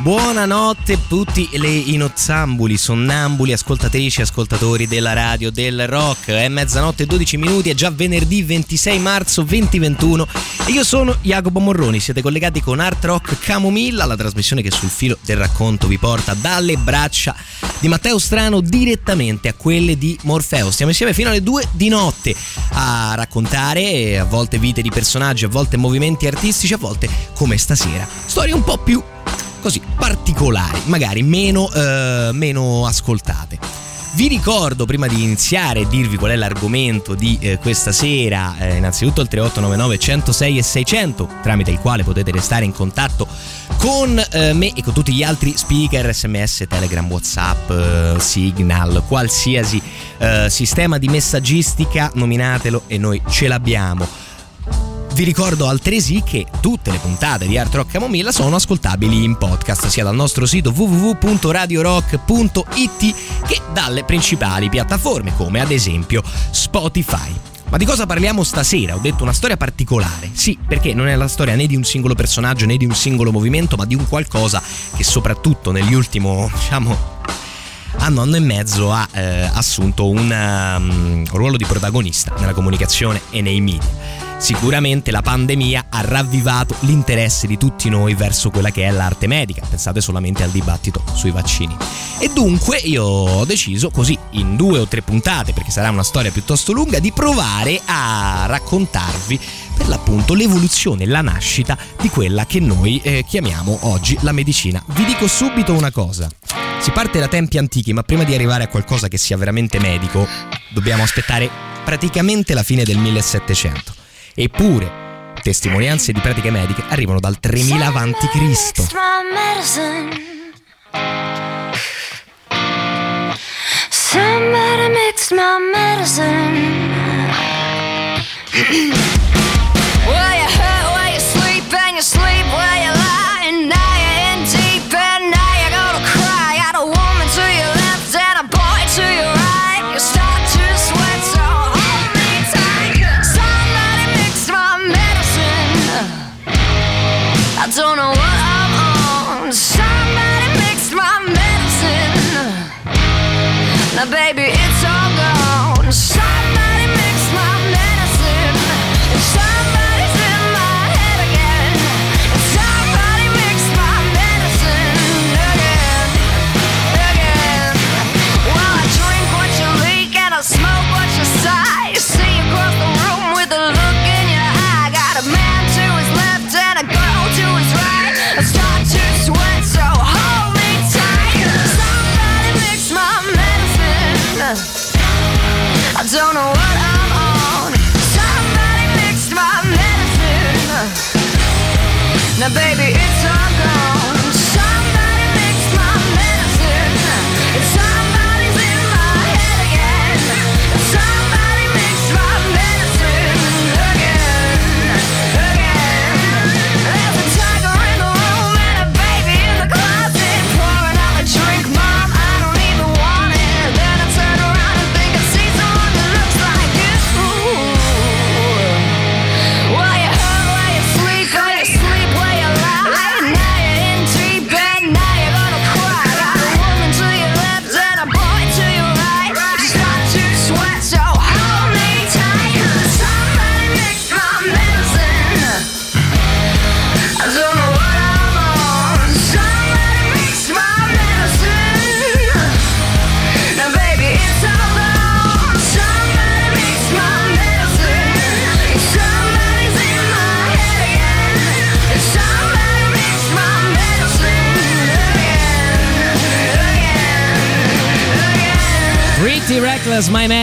Buonanotte a tutti le inozzambuli, sonnambuli, ascoltatrici ascoltatori della radio del rock. È mezzanotte e 12 minuti, è già venerdì 26 marzo 2021 e io sono Jacopo Morroni. Siete collegati con Art Rock Camomilla, la trasmissione che sul filo del racconto vi porta dalle braccia di Matteo Strano direttamente a quelle di Morfeo. Stiamo insieme fino alle 2 di notte a raccontare a volte vite di personaggi, a volte movimenti artistici, a volte come stasera. Storie un po' più così particolari, magari meno, eh, meno ascoltate. Vi ricordo prima di iniziare e dirvi qual è l'argomento di eh, questa sera, eh, innanzitutto il 3899 106 e 600 tramite il quale potete restare in contatto con eh, me e con tutti gli altri speaker, sms, telegram, whatsapp, eh, signal, qualsiasi eh, sistema di messaggistica, nominatelo e noi ce l'abbiamo. Vi ricordo altresì che tutte le puntate di Art Rock Camomilla sono ascoltabili in podcast sia dal nostro sito www.radiorock.it che dalle principali piattaforme come ad esempio Spotify. Ma di cosa parliamo stasera? Ho detto una storia particolare. Sì, perché non è la storia né di un singolo personaggio né di un singolo movimento, ma di un qualcosa che soprattutto negli ultimi, diciamo, anno, anno e mezzo ha eh, assunto un um, ruolo di protagonista nella comunicazione e nei media. Sicuramente la pandemia ha ravvivato l'interesse di tutti noi verso quella che è l'arte medica, pensate solamente al dibattito sui vaccini. E dunque io ho deciso così in due o tre puntate, perché sarà una storia piuttosto lunga, di provare a raccontarvi per l'appunto l'evoluzione, la nascita di quella che noi eh, chiamiamo oggi la medicina. Vi dico subito una cosa. Si parte da tempi antichi, ma prima di arrivare a qualcosa che sia veramente medico, dobbiamo aspettare praticamente la fine del 1700. Eppure, testimonianze di pratiche mediche arrivano dal 3000 avanti Cristo. Somebody mixed my medicine.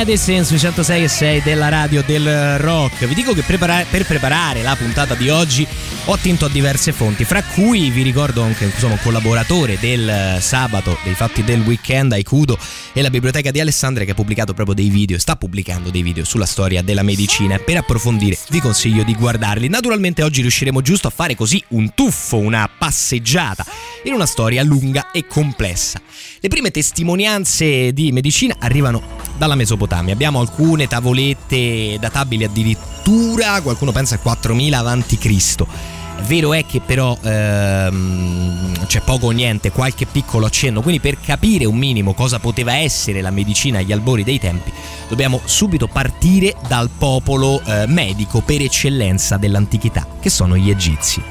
My Medicine sui 106 e 6 della radio del rock. Vi dico che prepara- per preparare la puntata di oggi ho attinto a diverse fonti, fra cui vi ricordo anche insomma, un collaboratore del sabato, dei fatti del weekend, Aikudo e la biblioteca di Alessandria che ha pubblicato proprio dei video, sta pubblicando dei video sulla storia della medicina. Per approfondire vi consiglio di guardarli. Naturalmente oggi riusciremo giusto a fare così un tuffo, una passeggiata in una storia lunga e complessa. Le prime testimonianze di medicina arrivano dalla Mesopotamia. Abbiamo alcune tavolette databili addirittura, qualcuno pensa al 4000 a.C. Vero è che però ehm, c'è poco o niente, qualche piccolo accenno, quindi per capire un minimo cosa poteva essere la medicina agli albori dei tempi, dobbiamo subito partire dal popolo eh, medico per eccellenza dell'antichità, che sono gli egizi.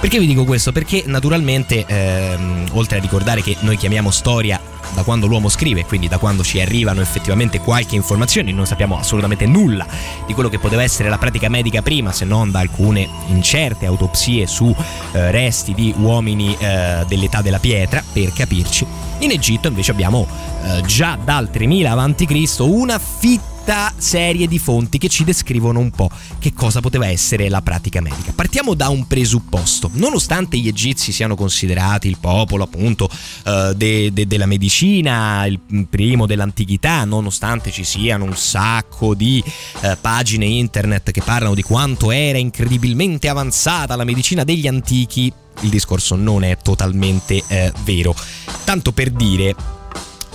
Perché vi dico questo? Perché naturalmente, ehm, oltre a ricordare che noi chiamiamo storia da quando l'uomo scrive, quindi da quando ci arrivano effettivamente qualche informazione, non sappiamo assolutamente nulla di quello che poteva essere la pratica medica prima, se non da alcune incerte autopsie su eh, resti di uomini eh, dell'età della pietra, per capirci. In Egitto invece abbiamo eh, già dal 3000 a.C. una fitta serie di fonti che ci descrivono un po' che cosa poteva essere la pratica medica. Partiamo da un presupposto. Nonostante gli egizi siano considerati il popolo appunto eh, de, de, della medicina, il primo dell'antichità, nonostante ci siano un sacco di eh, pagine internet che parlano di quanto era incredibilmente avanzata la medicina degli antichi, il discorso non è totalmente eh, vero. Tanto per dire,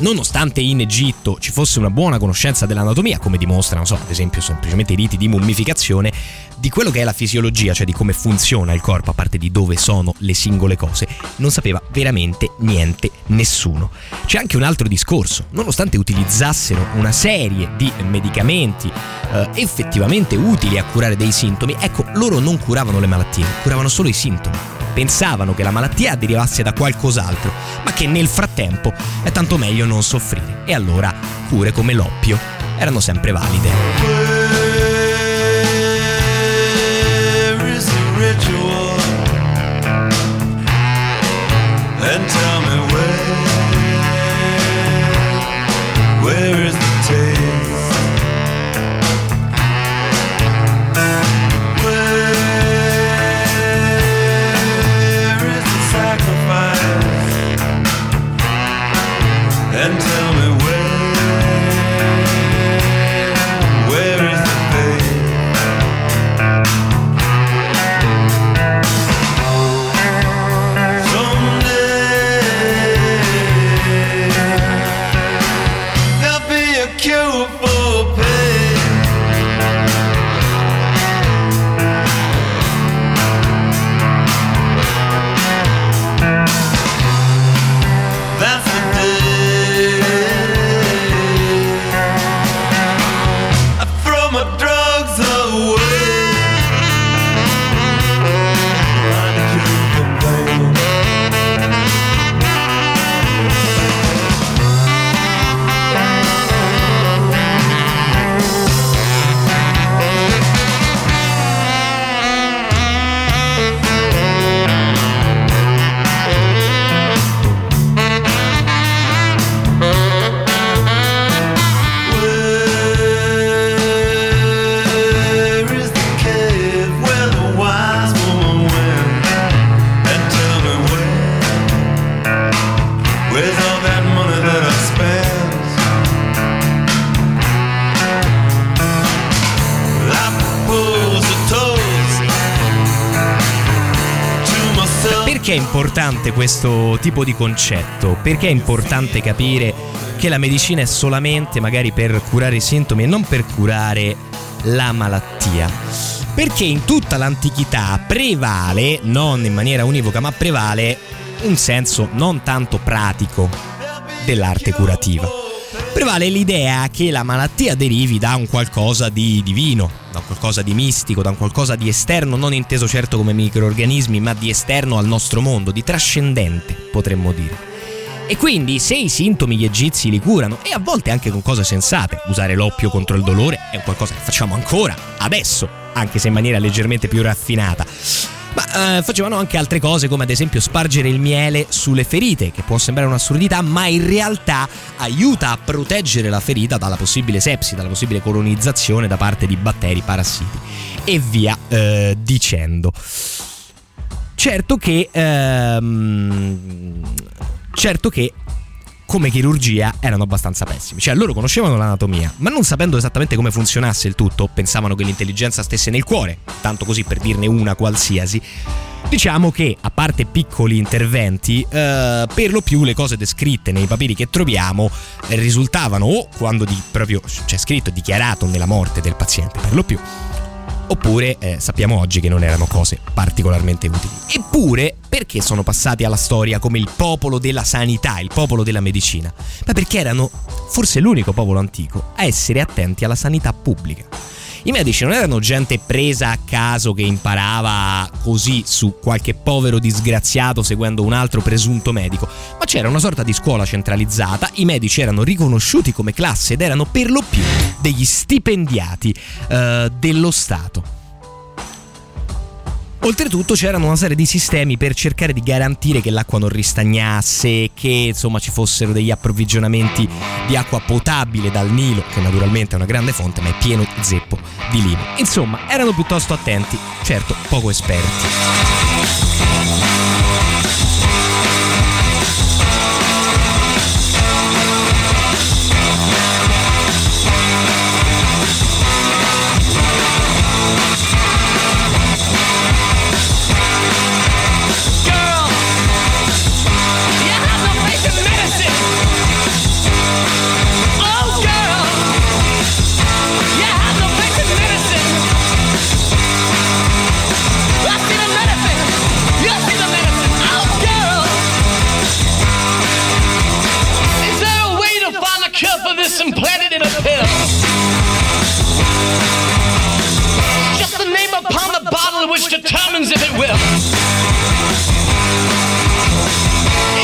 nonostante in Egitto ci fosse una buona conoscenza dell'anatomia, come dimostrano, so, ad esempio, semplicemente i riti di mummificazione, di quello che è la fisiologia, cioè di come funziona il corpo, a parte di dove sono le singole cose, non sapeva veramente niente nessuno. C'è anche un altro discorso, nonostante utilizzassero una serie di medicamenti eh, effettivamente utili a curare dei sintomi, ecco, loro non curavano le malattie, curavano solo i sintomi pensavano che la malattia derivasse da qualcos'altro, ma che nel frattempo è tanto meglio non soffrire. E allora cure come l'oppio erano sempre valide. Importante questo tipo di concetto? Perché è importante capire che la medicina è solamente magari per curare i sintomi e non per curare la malattia? Perché in tutta l'antichità prevale, non in maniera univoca, ma prevale un senso non tanto pratico dell'arte curativa. Prevale l'idea che la malattia derivi da un qualcosa di divino, da un qualcosa di mistico, da un qualcosa di esterno, non inteso certo come microorganismi, ma di esterno al nostro mondo, di trascendente, potremmo dire. E quindi se i sintomi gli egizi li curano, e a volte anche con cose sensate, usare l'oppio contro il dolore è un qualcosa che facciamo ancora, adesso, anche se in maniera leggermente più raffinata. Ma eh, facevano anche altre cose come ad esempio spargere il miele sulle ferite, che può sembrare un'assurdità, ma in realtà aiuta a proteggere la ferita dalla possibile sepsi, dalla possibile colonizzazione da parte di batteri parassiti e via eh, dicendo. Certo che. ehm, certo che. Come chirurgia erano abbastanza pessimi. Cioè, loro conoscevano l'anatomia, ma non sapendo esattamente come funzionasse il tutto, pensavano che l'intelligenza stesse nel cuore, tanto così per dirne una qualsiasi. Diciamo che, a parte piccoli interventi, eh, per lo più le cose descritte nei papiri che troviamo eh, risultavano o quando di- proprio c'è scritto e dichiarato nella morte del paziente, per lo più, oppure eh, sappiamo oggi che non erano cose particolarmente utili. Eppure, perché sono passati alla storia come il popolo della sanità, il popolo della medicina? Ma perché erano forse l'unico popolo antico a essere attenti alla sanità pubblica. I medici non erano gente presa a caso che imparava così su qualche povero disgraziato seguendo un altro presunto medico, ma c'era una sorta di scuola centralizzata, i medici erano riconosciuti come classe ed erano per lo più degli stipendiati eh, dello Stato. Oltretutto c'erano una serie di sistemi per cercare di garantire che l'acqua non ristagnasse, che insomma ci fossero degli approvvigionamenti di acqua potabile dal Nilo, che naturalmente è una grande fonte ma è pieno zeppo di limo. Insomma, erano piuttosto attenti, certo poco esperti. Which determines if it will.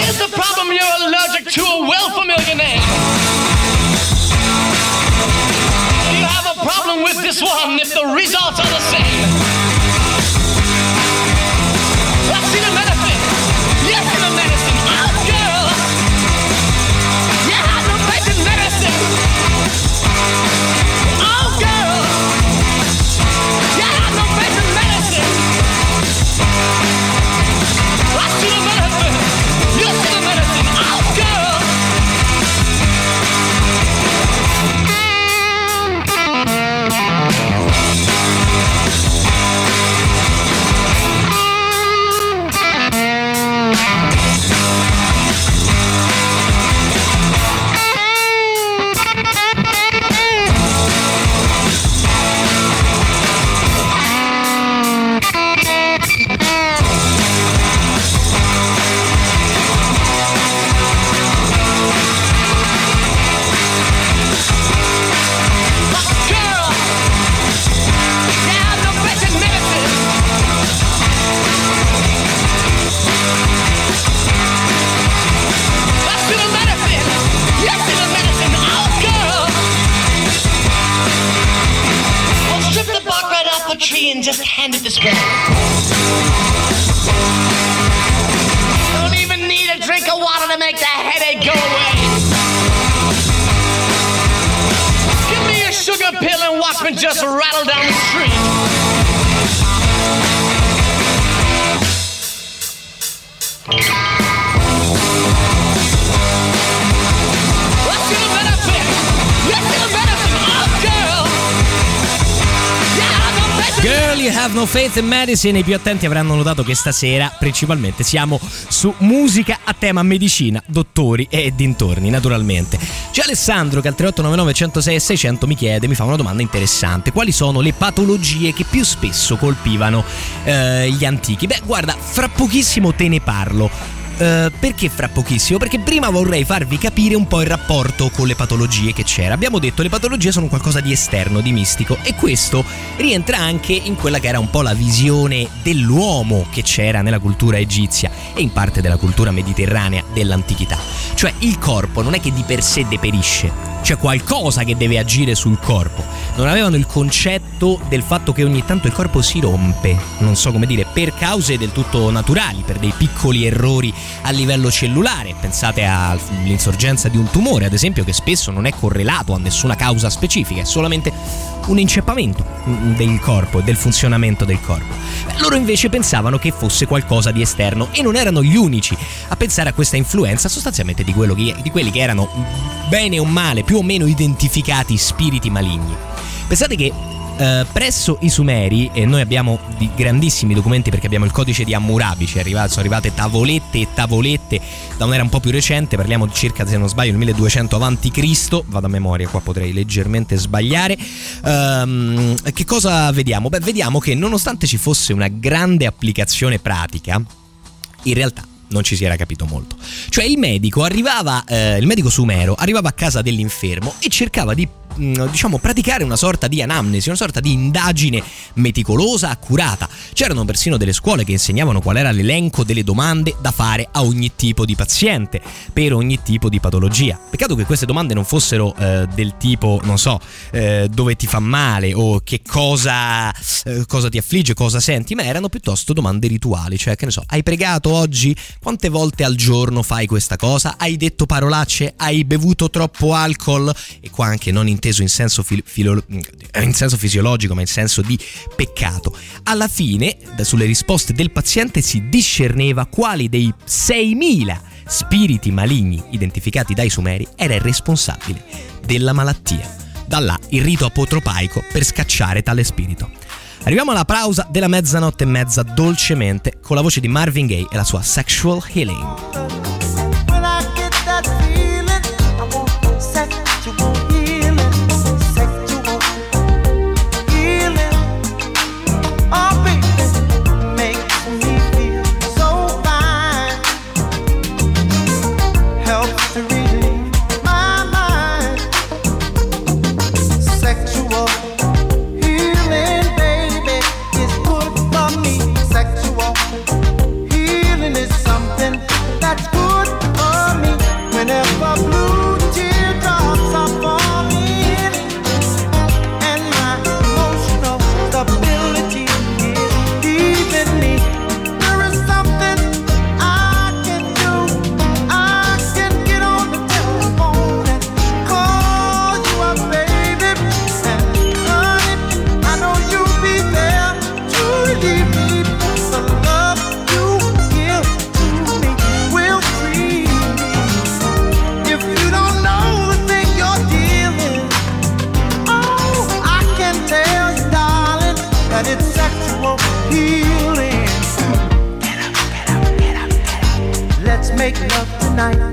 Is the problem you're allergic to a well familiar name? Do you have a problem with this one if the results are the same? In medicine. I più attenti avranno notato che stasera principalmente siamo su musica a tema medicina, dottori e dintorni, naturalmente. C'è Alessandro che al 3899 106 e 600 mi chiede, mi fa una domanda interessante. Quali sono le patologie che più spesso colpivano eh, gli antichi? Beh, guarda, fra pochissimo te ne parlo. Eh, perché fra pochissimo? Perché prima vorrei farvi capire un po' il rapporto con le patologie che c'era. Abbiamo detto le patologie sono qualcosa di esterno, di mistico e questo rientra anche in quella che era un po' la visione dell'uomo che c'era nella cultura egizia e in parte della cultura mediterranea dell'antichità. Cioè il corpo non è che di per sé deperisce, c'è qualcosa che deve agire sul corpo. non avevano il concetto del fatto che ogni tanto il corpo si rompe, non so come dire, per cause del tutto naturali, per dei piccoli errori a livello cellulare. Pensate all'insorgenza di un tumore, ad esempio, che spesso non è correlato a nessuna causa specifica, è solamente un inceppamento del corpo e del funzionamento del corpo. Loro invece pensavano che fosse qualcosa di esterno e non erano gli unici a pensare a questa influenza sostanzialmente di, che- di quelli che erano bene o male, più o meno identificati spiriti maligni. Pensate che eh, presso i Sumeri, e noi abbiamo di grandissimi documenti perché abbiamo il codice di Hammurabi, ci è arrivato- sono arrivate tavolette e tavolette da un'era un po' più recente, parliamo di circa, se non sbaglio, il 1200 a.C., vado a memoria, qua potrei leggermente sbagliare. Ehm, che cosa vediamo? Beh, vediamo che nonostante ci fosse una grande applicazione pratica, in realtà non ci si era capito molto. Cioè il medico arrivava, eh, il medico sumero arrivava a casa dell'infermo e cercava di diciamo praticare una sorta di anamnesi, una sorta di indagine meticolosa, accurata. C'erano persino delle scuole che insegnavano qual era l'elenco delle domande da fare a ogni tipo di paziente, per ogni tipo di patologia. Peccato che queste domande non fossero eh, del tipo, non so, eh, dove ti fa male o che cosa, eh, cosa ti affligge, cosa senti, ma erano piuttosto domande rituali, cioè che ne so, hai pregato oggi? Quante volte al giorno fai questa cosa? Hai detto parolacce? Hai bevuto troppo alcol? E qua anche non inteso in senso, fil- filo- in senso fisiologico, ma in senso di peccato. Alla fine, sulle risposte del paziente si discerneva quali dei 6.000 spiriti maligni identificati dai Sumeri era il responsabile della malattia. Da là il rito apotropaico per scacciare tale spirito. Arriviamo alla pausa della mezzanotte e mezza dolcemente con la voce di Marvin Gaye e la sua Sexual Healing. night.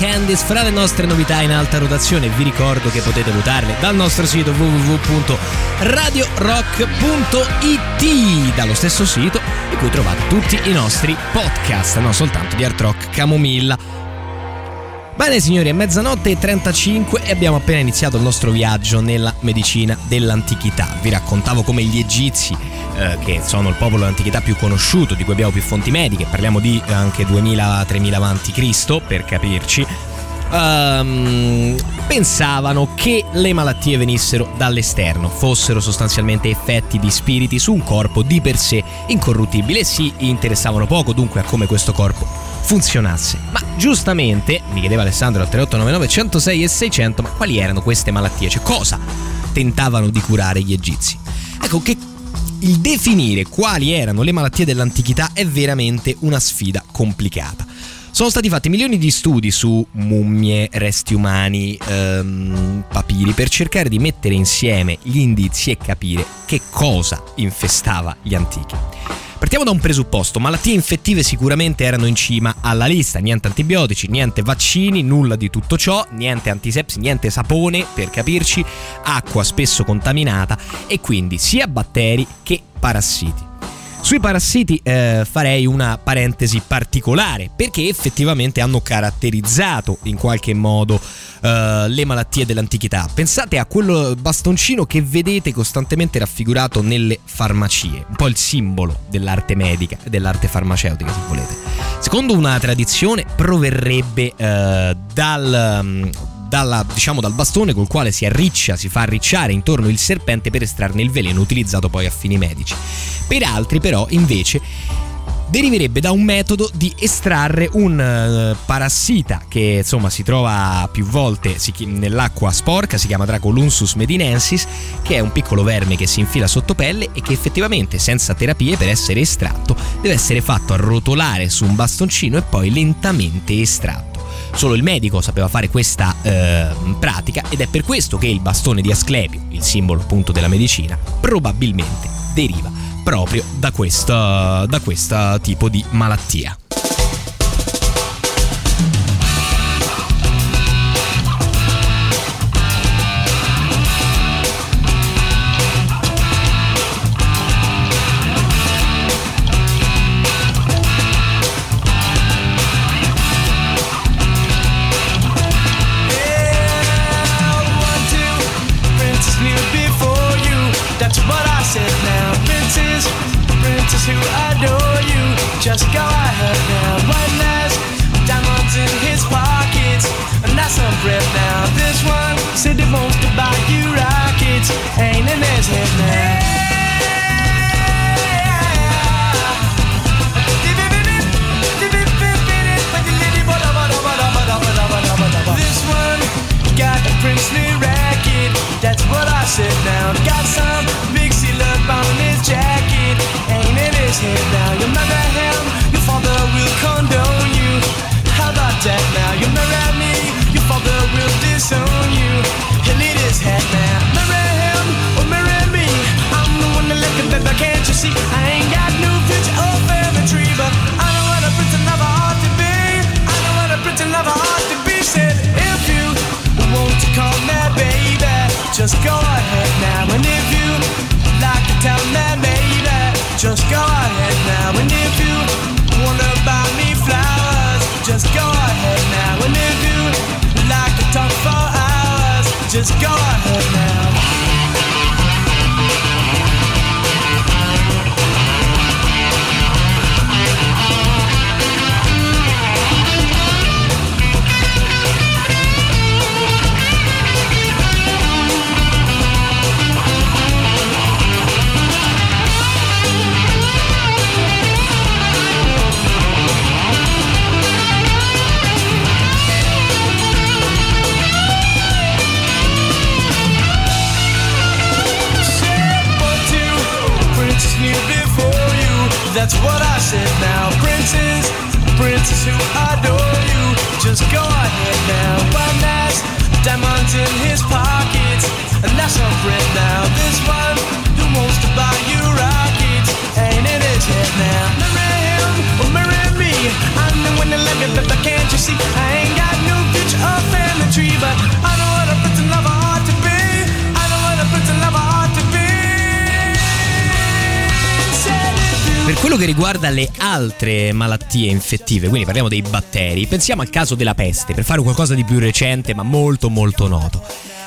Candies fra le nostre novità in alta rotazione. Vi ricordo che potete votarle dal nostro sito www.radiorock.it, dallo stesso sito in cui trovate tutti i nostri podcast, non soltanto di Art Rock Camomilla. Bene signori, è mezzanotte e 35 e abbiamo appena iniziato il nostro viaggio nella medicina dell'antichità. Vi raccontavo come gli egizi, eh, che sono il popolo dell'antichità più conosciuto, di cui abbiamo più fonti mediche, parliamo di anche 2000-3000 a.C., per capirci, ehm, pensavano che le malattie venissero dall'esterno, fossero sostanzialmente effetti di spiriti su un corpo di per sé incorruttibile e si interessavano poco dunque a come questo corpo funzionasse. Ma giustamente, mi chiedeva Alessandro al 3899 106 e 600, ma quali erano queste malattie? Cioè cosa tentavano di curare gli egizi? Ecco che il definire quali erano le malattie dell'antichità è veramente una sfida complicata. Sono stati fatti milioni di studi su mummie, resti umani, ehm, papiri per cercare di mettere insieme gli indizi e capire che cosa infestava gli antichi. Partiamo da un presupposto, malattie infettive sicuramente erano in cima alla lista, niente antibiotici, niente vaccini, nulla di tutto ciò, niente antisepsi, niente sapone, per capirci, acqua spesso contaminata e quindi sia batteri che parassiti. Sui parassiti eh, farei una parentesi particolare perché effettivamente hanno caratterizzato in qualche modo eh, le malattie dell'antichità. Pensate a quello bastoncino che vedete costantemente raffigurato nelle farmacie, un po' il simbolo dell'arte medica e dell'arte farmaceutica se volete. Secondo una tradizione proverrebbe eh, dal... dalla- diciamo, dal bastone col quale si arriccia, si fa arricciare intorno il serpente per estrarne il veleno utilizzato poi a fini medici. Per altri però invece deriverebbe da un metodo di estrarre un eh, parassita che insomma si trova più volte nell'acqua sporca, si chiama Dracolunsus medinensis, che è un piccolo verme che si infila sotto pelle e che effettivamente senza terapie per essere estratto deve essere fatto arrotolare su un bastoncino e poi lentamente estratto. Solo il medico sapeva fare questa eh, pratica ed è per questo che il bastone di Asclepio, il simbolo appunto della medicina, probabilmente deriva proprio da questo, da questo tipo di malattia. Malattie infettive, quindi parliamo dei batteri, pensiamo al caso della peste, per fare qualcosa di più recente ma molto molto noto.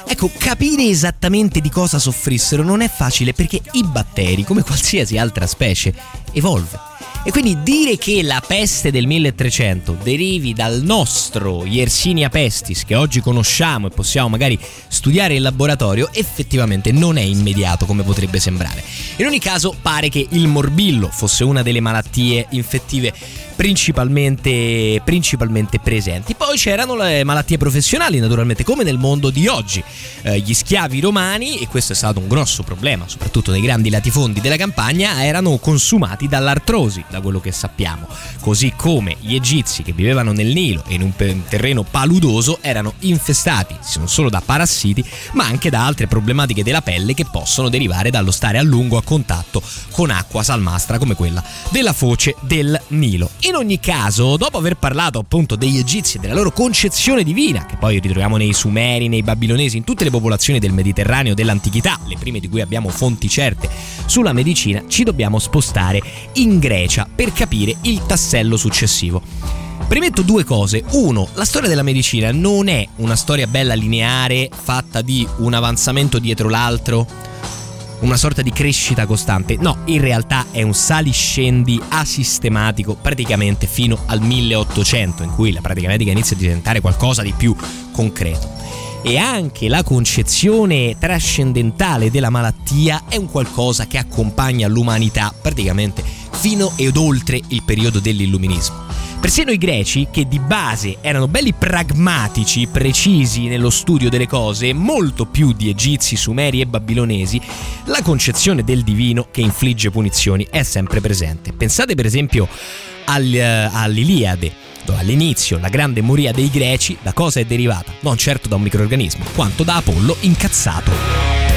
Ecco, capire esattamente di cosa soffrissero non è facile perché i batteri, come qualsiasi altra specie, evolve. E quindi dire che la peste del 1300 derivi dal nostro Yersinia pestis che oggi conosciamo e possiamo magari studiare in laboratorio effettivamente non è immediato come potrebbe sembrare. In ogni caso pare che il morbillo fosse una delle malattie infettive principalmente, principalmente presenti. Poi c'erano le malattie professionali, naturalmente, come nel mondo di oggi. Eh, gli schiavi romani, e questo è stato un grosso problema, soprattutto nei grandi latifondi della campagna, erano consumati dall'artrosi, da quello che sappiamo. Così come gli egizi che vivevano nel Nilo e in un terreno paludoso erano infestati non solo da parassiti, ma anche da altre problematiche della pelle che possono derivare dallo stare a lungo a contatto con acqua salmastra come quella della foce del Nilo. In ogni caso, dopo aver parlato appunto degli egizi e della loro concezione divina, che poi ritroviamo nei Sumeri, nei Babilonesi, in tutte le popolazioni del Mediterraneo dell'antichità, le prime di cui abbiamo fonti certe sulla medicina, ci dobbiamo spostare in Grecia per capire il tassello successivo. Premetto due cose. Uno, la storia della medicina non è una storia bella lineare, fatta di un avanzamento dietro l'altro, una sorta di crescita costante. No, in realtà è un saliscendi asistematico praticamente fino al 1800, in cui la pratica medica inizia a diventare qualcosa di più concreto. E anche la concezione trascendentale della malattia è un qualcosa che accompagna l'umanità praticamente fino ed oltre il periodo dell'illuminismo. Persino i greci, che di base erano belli pragmatici, precisi nello studio delle cose, molto più di egizi, sumeri e babilonesi, la concezione del divino che infligge punizioni è sempre presente. Pensate per esempio eh, all'Iliade, dove all'inizio la grande moria dei greci da cosa è derivata? Non certo da un microorganismo, quanto da Apollo incazzato.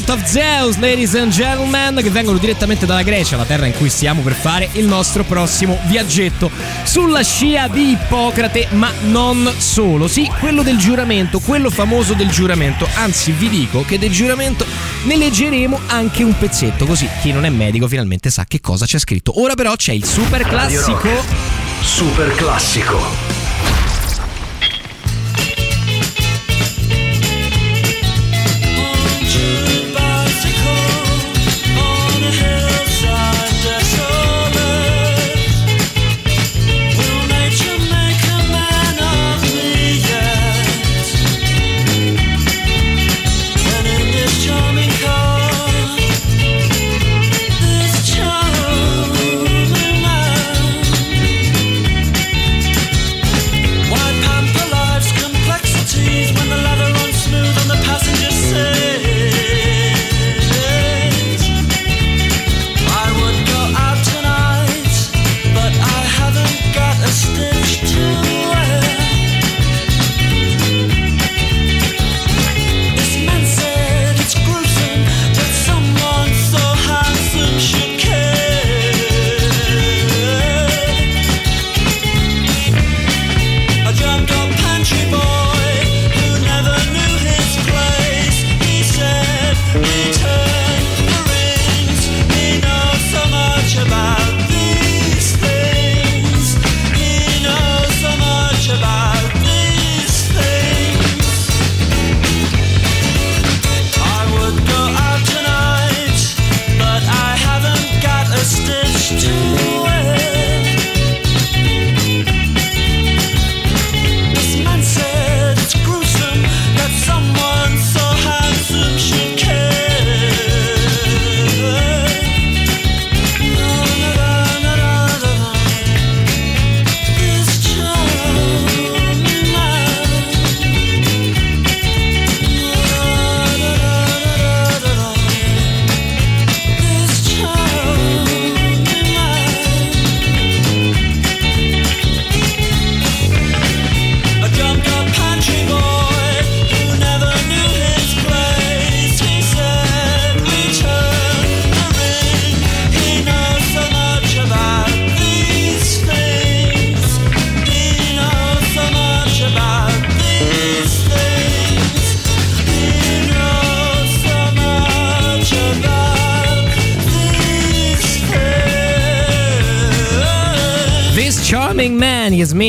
Planet of Zeus, ladies and gentlemen, che vengono direttamente dalla Grecia, la terra in cui stiamo per fare il nostro prossimo viaggetto sulla scia di Ippocrate, ma non solo. Sì, quello del giuramento, quello famoso del giuramento. Anzi, vi dico che del giuramento ne leggeremo anche un pezzetto, così chi non è medico finalmente sa che cosa c'è scritto. Ora però c'è il super classico. Super classico.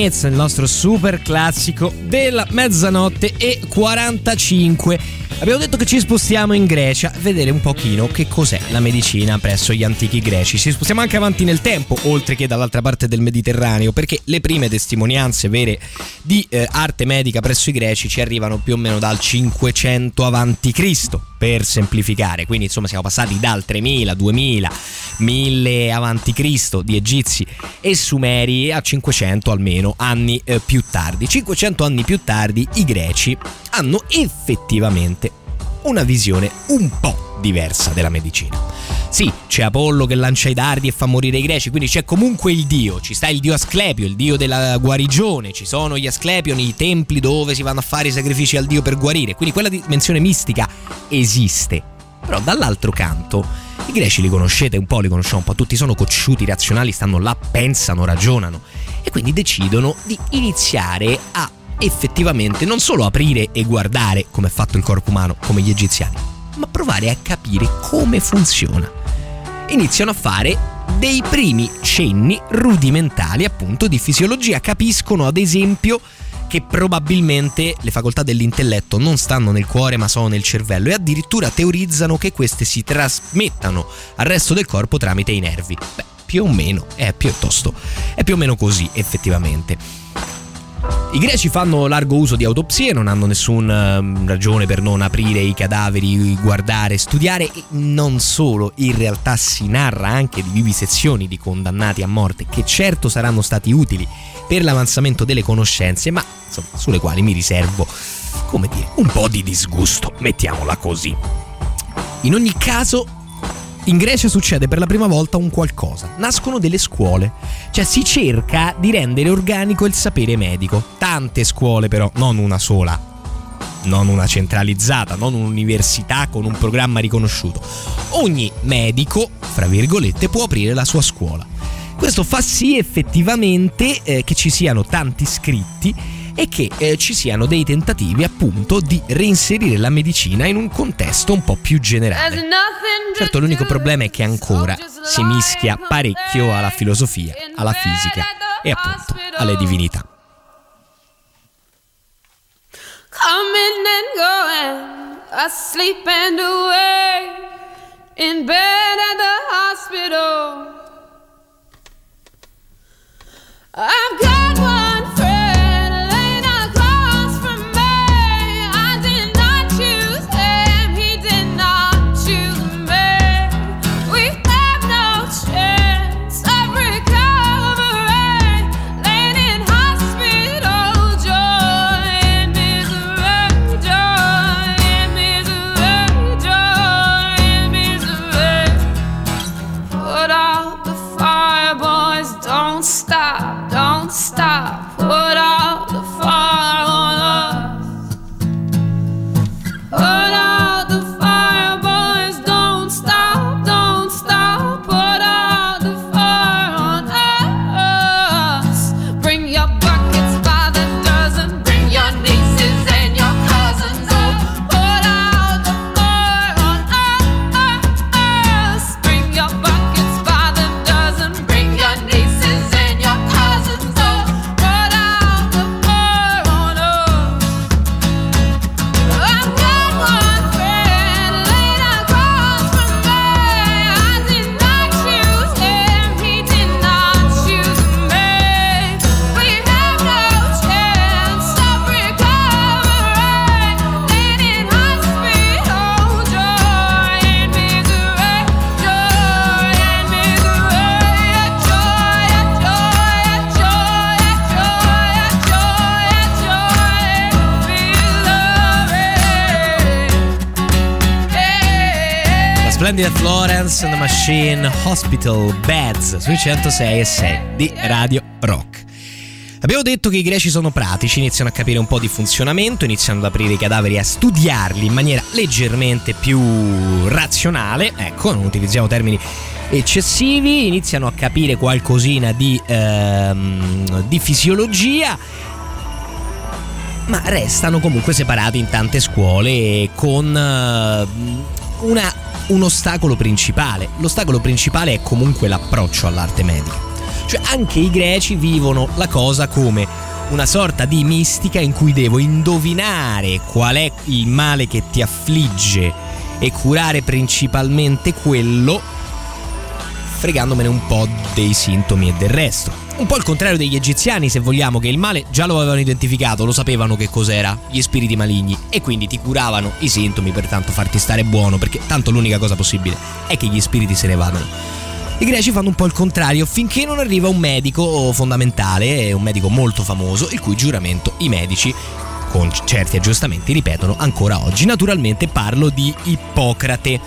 Smiths, il nostro super classico della mezzanotte e 45. Abbiamo detto che ci spostiamo in Grecia a vedere un pochino che cos'è la medicina presso gli antichi greci. Ci spostiamo anche avanti nel tempo, oltre che dall'altra parte del Mediterraneo, perché le prime testimonianze vere di eh, arte medica presso i greci ci arrivano più o meno dal 500 avanti Cristo, per semplificare. Quindi insomma siamo passati dal 3000, 2000, 1000 avanti Cristo di egizi e sumeri a 500 almeno anni eh, più tardi. 500 anni più tardi i greci hanno effettivamente una visione un po' diversa della medicina. Sì, c'è Apollo che lancia i dardi e fa morire i greci, quindi c'è comunque il dio, ci sta il dio Asclepio, il dio della guarigione, ci sono gli Asclepioni, i templi dove si vanno a fare i sacrifici al dio per guarire, quindi quella dimensione mistica esiste. Però dall'altro canto, i greci li conoscete un po', li conosciamo un po', tutti sono cocciuti, razionali, stanno là, pensano, ragionano e quindi decidono di iniziare a effettivamente non solo aprire e guardare come è fatto il corpo umano, come gli egiziani, ma provare a capire come funziona. Iniziano a fare dei primi cenni rudimentali appunto di fisiologia, capiscono ad esempio che probabilmente le facoltà dell'intelletto non stanno nel cuore ma sono nel cervello e addirittura teorizzano che queste si trasmettano al resto del corpo tramite i nervi. Beh, più o meno è piuttosto è più o meno così effettivamente. I greci fanno largo uso di autopsie, non hanno nessuna ragione per non aprire i cadaveri, guardare, studiare e non solo, in realtà si narra anche di vivisezioni di condannati a morte che certo saranno stati utili per l'avanzamento delle conoscenze, ma insomma sulle quali mi riservo, come dire, un po' di disgusto, mettiamola così. In ogni caso, in Grecia succede per la prima volta un qualcosa. Nascono delle scuole. Cioè si cerca di rendere organico il sapere medico. Tante scuole però, non una sola. non una centralizzata, non un'università con un programma riconosciuto. Ogni medico, fra virgolette, può aprire la sua scuola. Questo fa sì effettivamente eh, che ci siano tanti iscritti e che eh, ci siano dei tentativi appunto di reinserire la medicina in un contesto un po' più generale. Certo, l'unico problema è che ancora si mischia parecchio alla filosofia, alla fisica e appunto alle divinità. coming and going, asleep and awake, in bed at the hospital. I've got one splendida Florence and the Machine Hospital Beds sui 106 e 6 di Radio Rock. Abbiamo detto che i greci sono pratici, iniziano a capire un po' di funzionamento, iniziano ad aprire i cadaveri e a studiarli in maniera leggermente più razionale, ecco, non utilizziamo termini eccessivi, iniziano a capire qualcosina di, ehm, di fisiologia, ma restano comunque separati in tante scuole con eh, una- un ostacolo principale. L'ostacolo principale è comunque l'approccio all'arte medica. Cioè anche i greci vivono la cosa come una sorta di mistica in cui devo indovinare qual è il male che ti affligge e curare principalmente quello fregandomene un po' dei sintomi e del resto. Un po' il contrario degli egiziani, se vogliamo, che il male già lo avevano identificato, lo sapevano che cos'era, gli spiriti maligni, e quindi ti curavano i sintomi per tanto farti stare buono, perché tanto l'unica cosa possibile è che gli spiriti se ne vadano. I greci fanno un po' il contrario finché non arriva un medico fondamentale, un medico molto famoso, il cui giuramento i medici con certi aggiustamenti ripetono ancora oggi. Naturalmente parlo di Ippocrate.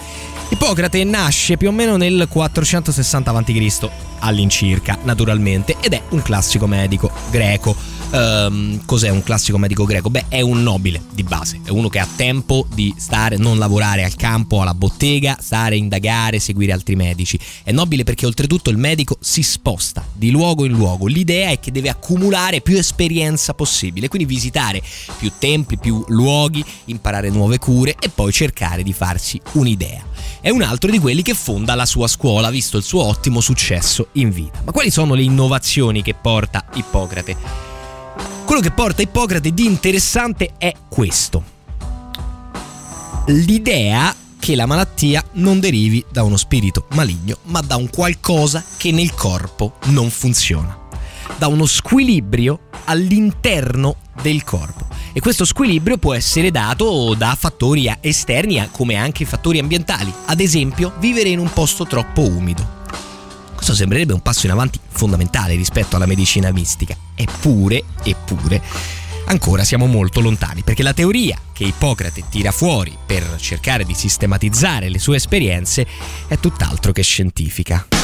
Ippocrate nasce più o meno nel 460 a.C. all'incirca, naturalmente, ed è un classico medico greco. Ehm, cos'è un classico medico greco? Beh, è un nobile di base, è uno che ha tempo di stare, non lavorare al campo, alla bottega, stare, indagare, seguire altri medici. È nobile perché oltretutto il medico si sposta di luogo in luogo. L'idea è che deve accumulare più esperienza possibile, quindi visitare più templi, più luoghi, imparare nuove cure e poi cercare di farsi un'idea. È un altro di quelli che fonda la sua scuola, visto il suo ottimo successo in vita. Ma quali sono le innovazioni che porta Ippocrate? Quello che porta Ippocrate di interessante è questo. L'idea che la malattia non derivi da uno spirito maligno, ma da un qualcosa che nel corpo non funziona. Da uno squilibrio all'interno del corpo. E questo squilibrio può essere dato da fattori esterni come anche fattori ambientali. Ad esempio, vivere in un posto troppo umido. Questo sembrerebbe un passo in avanti fondamentale rispetto alla medicina mistica. Eppure, eppure, ancora siamo molto lontani, perché la teoria che Ippocrate tira fuori per cercare di sistematizzare le sue esperienze è tutt'altro che scientifica.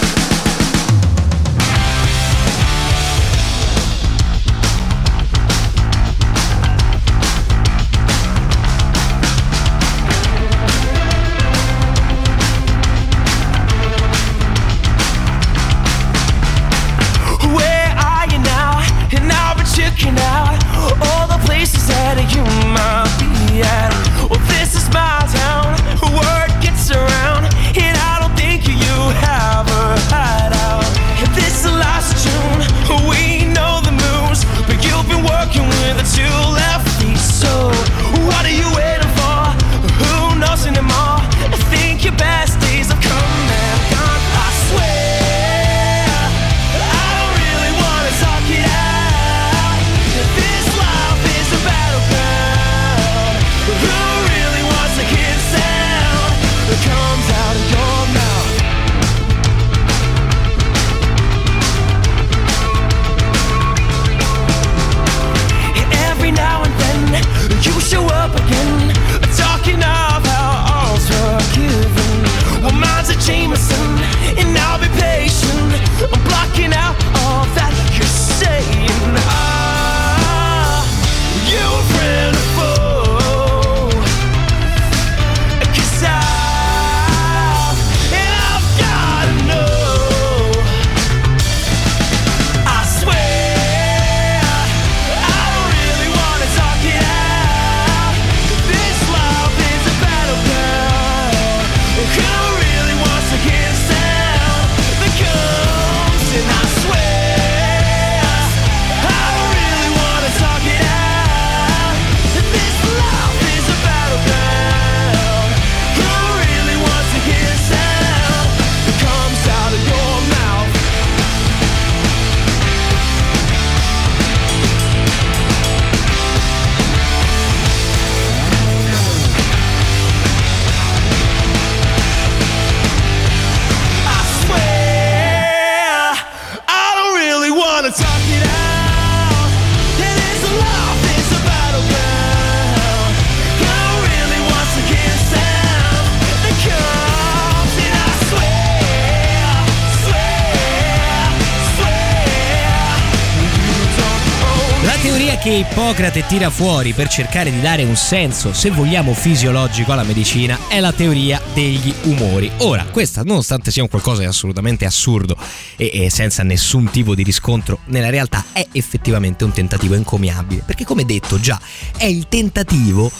Ippocrate tira fuori per cercare di dare un senso, se vogliamo, fisiologico alla medicina è la teoria degli umori. Ora, questa, nonostante sia un qualcosa di assolutamente assurdo e, e senza nessun tipo di riscontro nella realtà, è effettivamente un tentativo encomiabile. Perché, come detto già, è il tentativo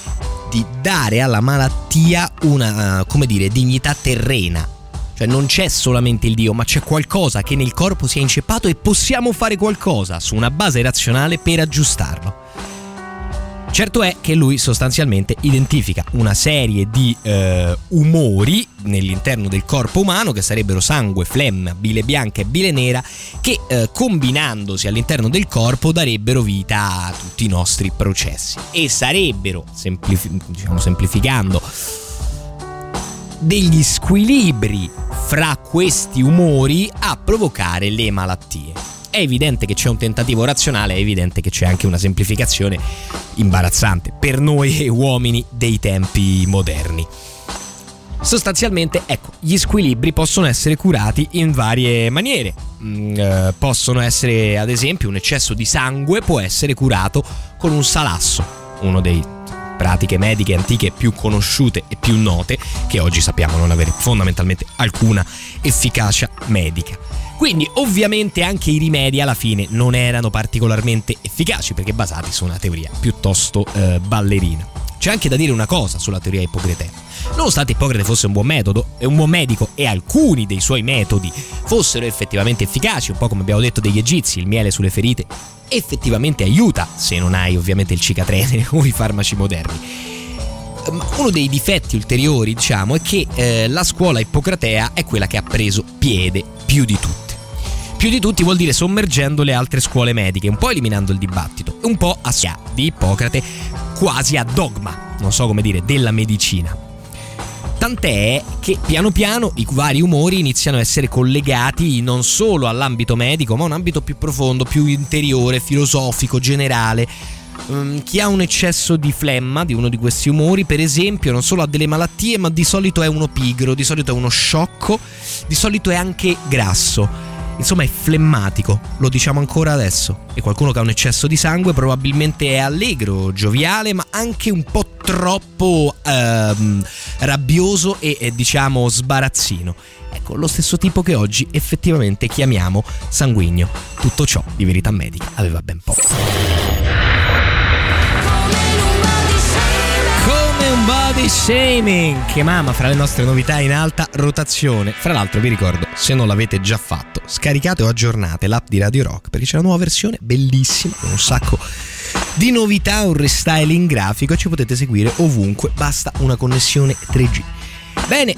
di dare alla malattia una, come dire, dignità terrena. Cioè non c'è solamente il Dio, ma c'è qualcosa che nel corpo si è inceppato e possiamo fare qualcosa su una base razionale per aggiustarlo. Certo è che lui sostanzialmente identifica una serie di eh, umori nell'interno del corpo umano che sarebbero sangue, flemma, bile bianca e bile nera che eh, combinandosi all'interno del corpo darebbero vita a tutti i nostri processi e sarebbero, semplifi- diciamo semplificando, degli squilibri fra questi umori a provocare le malattie. È evidente che c'è un tentativo razionale, è evidente che c'è anche una semplificazione imbarazzante per noi uomini dei tempi moderni. Sostanzialmente, ecco, gli squilibri possono essere curati in varie maniere. Mm, eh, possono essere, ad esempio, un eccesso di sangue può essere curato con un salasso, uno dei pratiche mediche antiche più conosciute e più note, che oggi sappiamo non avere fondamentalmente alcuna efficacia medica. Quindi ovviamente anche i rimedi alla fine non erano particolarmente efficaci perché basati su una teoria piuttosto eh, ballerina. C'è anche da dire una cosa sulla teoria ippocratea. Nonostante Ippocrate fosse un buon metodo un buon medico e alcuni dei suoi metodi fossero effettivamente efficaci, un po' come abbiamo detto degli egizi, il miele sulle ferite effettivamente aiuta se non hai ovviamente il cicatrene o i farmaci moderni. Ma Uno dei difetti ulteriori, diciamo, è che eh, la scuola ippocratea è quella che ha preso piede più di tutte. Più di tutti vuol dire sommergendo le altre scuole mediche, un po' eliminando il dibattito, un po' a sia di Ippocrate quasi a dogma, non so come dire, della medicina. Tant'è che piano piano i vari umori iniziano a essere collegati non solo all'ambito medico, ma a un ambito più profondo, più interiore, filosofico, generale. Mm, Chi ha un eccesso di flemma di uno di questi umori, per esempio, non solo ha delle malattie, ma di solito è uno pigro, di solito è uno sciocco, di solito è anche grasso. Insomma, è flemmatico, lo diciamo ancora adesso. E qualcuno che ha un eccesso di sangue probabilmente è allegro, gioviale, ma anche un po' troppo ehm, rabbioso e, diciamo sbarazzino. Ecco, lo stesso tipo che oggi effettivamente chiamiamo sanguigno. Tutto ciò di verità medica aveva ben poco. Body shaming che mama fra le nostre novità in alta rotazione. Fra l'altro vi ricordo, se non l'avete già fatto, scaricate o aggiornate l'app di Radio Rock perché c'è una nuova versione bellissima con un sacco di novità, un restyling grafico e ci potete seguire ovunque, basta una connessione 3G. Bene,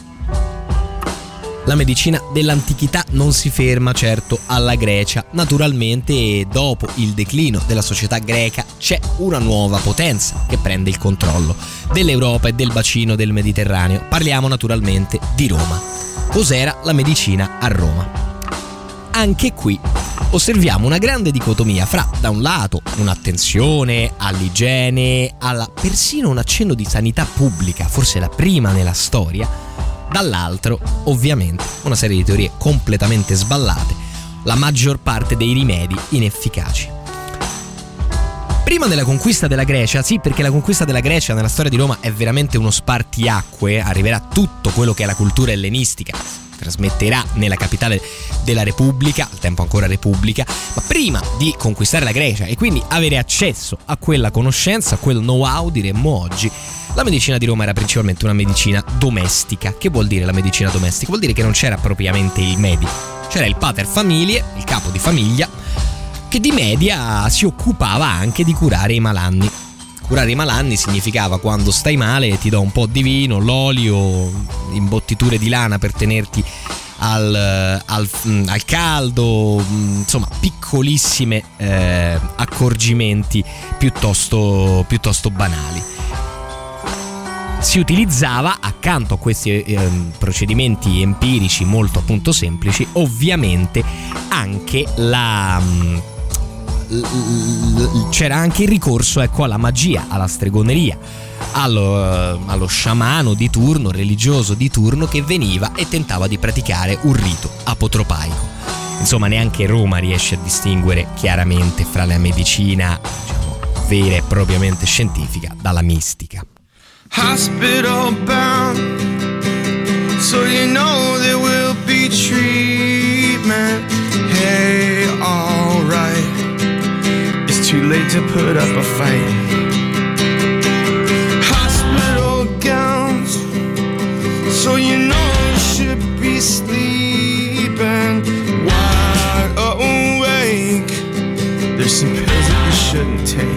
la medicina dell'antichità non si ferma certo alla Grecia. Naturalmente, dopo il declino della società greca, c'è una nuova potenza che prende il controllo dell'Europa e del bacino del Mediterraneo. Parliamo naturalmente di Roma. Cos'era la medicina a Roma? Anche qui osserviamo una grande dicotomia fra, da un lato, un'attenzione all'igiene, alla persino un accenno di sanità pubblica, forse la prima nella storia, dall'altro, ovviamente, una serie di teorie completamente sballate, la maggior parte dei rimedi inefficaci. Prima della conquista della Grecia, sì, perché la conquista della Grecia nella storia di Roma è veramente uno spartiacque, arriverà tutto quello che è la cultura ellenistica, trasmetterà nella capitale della Repubblica, al tempo ancora Repubblica, ma prima di conquistare la Grecia e quindi avere accesso a quella conoscenza, a quel know-how, diremmo oggi, la medicina di Roma era principalmente una medicina domestica. Che vuol dire la medicina domestica? Vuol dire che non c'era propriamente il medico, c'era il pater familie, il capo di famiglia, che di media si occupava anche di curare i malanni. Curare i malanni significava quando stai male ti do un po' di vino, l'olio, imbottiture di lana per tenerti al, al, al caldo, insomma piccolissime eh, accorgimenti piuttosto, piuttosto banali. Si utilizzava accanto a questi eh, procedimenti empirici molto appunto semplici ovviamente anche la, l- c'era anche il ricorso ecco, alla magia, alla stregoneria, allo, allo sciamano di turno, religioso di turno che veniva e tentava di praticare un rito apotropaico. Insomma, neanche Roma riesce a distinguere chiaramente fra la medicina, diciamo, vera e propriamente scientifica dalla mistica. hospital bound. So you know there will be treatment. Late to put up a fight. Hospital gowns. So you know you should be sleeping wide awake. There's some pills that you shouldn't take.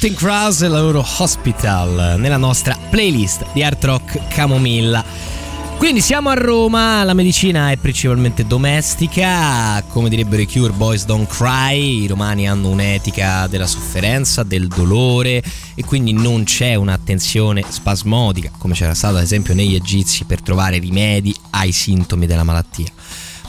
Counting Crows e la loro Hospital nella nostra playlist di Art Rock Camomilla. Quindi siamo a Roma, la medicina è principalmente domestica, come direbbero i Cure Boys Don't Cry, i romani hanno un'etica della sofferenza, del dolore e quindi non c'è un'attenzione spasmodica come c'era stato ad esempio negli egizi per trovare rimedi ai sintomi della malattia.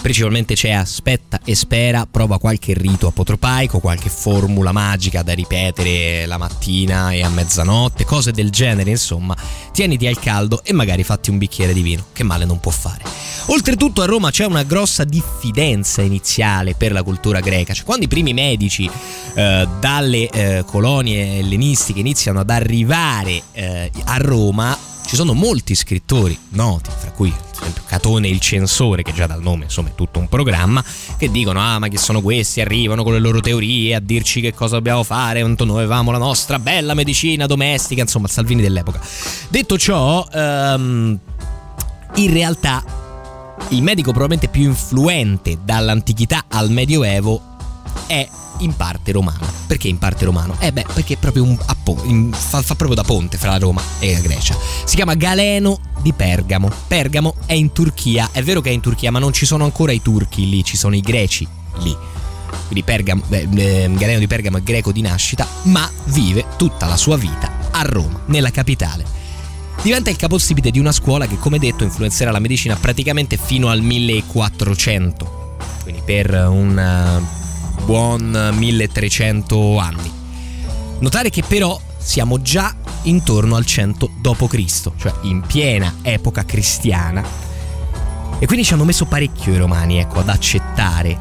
Principalmente c'è aspetta e spera, prova qualche rito apotropaico, qualche formula magica da ripetere la mattina e a mezzanotte, cose del genere, insomma. Tieniti al caldo e magari fatti un bicchiere di vino, che male non può fare. Oltretutto a Roma c'è una grossa diffidenza iniziale per la cultura greca, cioè quando i primi medici eh, dalle eh, colonie ellenistiche iniziano ad arrivare eh, a Roma, ci sono molti scrittori noti, fra cui esempio Catone il censore, che già dal nome insomma è tutto un programma, che dicono ah ma chi sono questi, arrivano con le loro teorie a dirci che cosa dobbiamo fare, quanto noi avevamo la nostra bella medicina domestica, insomma Salvini dell'epoca. Detto ciò, ehm, in realtà il medico probabilmente più influente dall'antichità al medioevo è in parte romano. Perché in parte romano? Eh beh, perché è proprio un, in- fa, fa proprio da ponte fra Roma e la Grecia. Si chiama Galeno di Pergamo. Pergamo è in Turchia. È vero che è in Turchia, ma non ci sono ancora i turchi lì, ci sono i greci lì. Quindi Pergamo, beh, eh, Galeno di Pergamo è greco di nascita, ma vive tutta la sua vita a Roma, nella capitale. Diventa il capostipite di una scuola che, come detto, influenzerà la medicina praticamente fino al 1400, quindi per un buon 1300 anni. Notare che però siamo già intorno al 100 d.C., cioè in piena epoca cristiana. E quindi ci hanno messo parecchio i romani ecco, ad accettare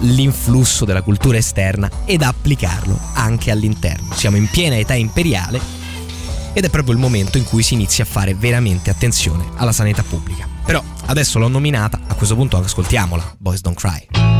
l'influsso della cultura esterna ed applicarlo anche all'interno. Siamo in piena età imperiale ed è proprio il momento in cui si inizia a fare veramente attenzione alla sanità pubblica. Però adesso l'ho nominata, a questo punto ascoltiamola, Boys Don't Cry.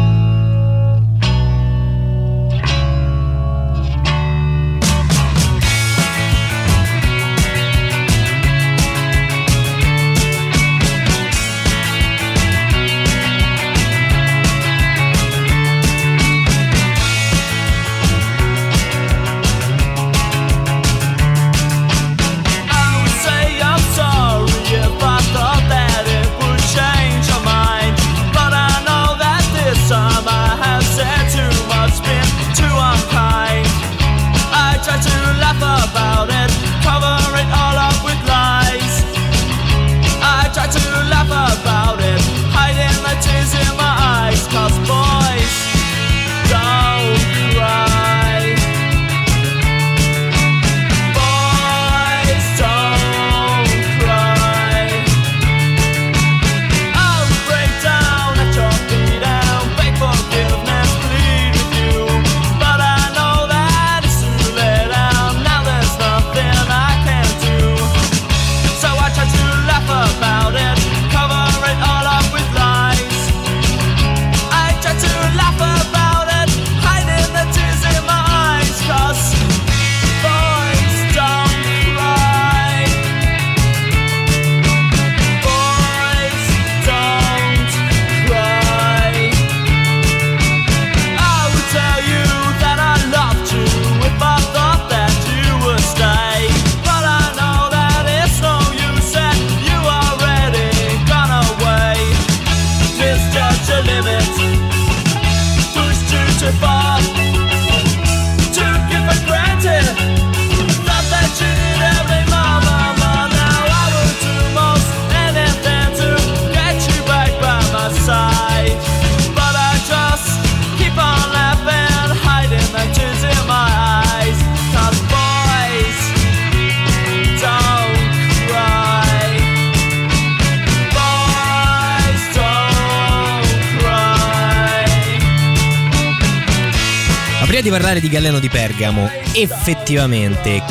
Parlare di Galeno di Pergamo, effettivamente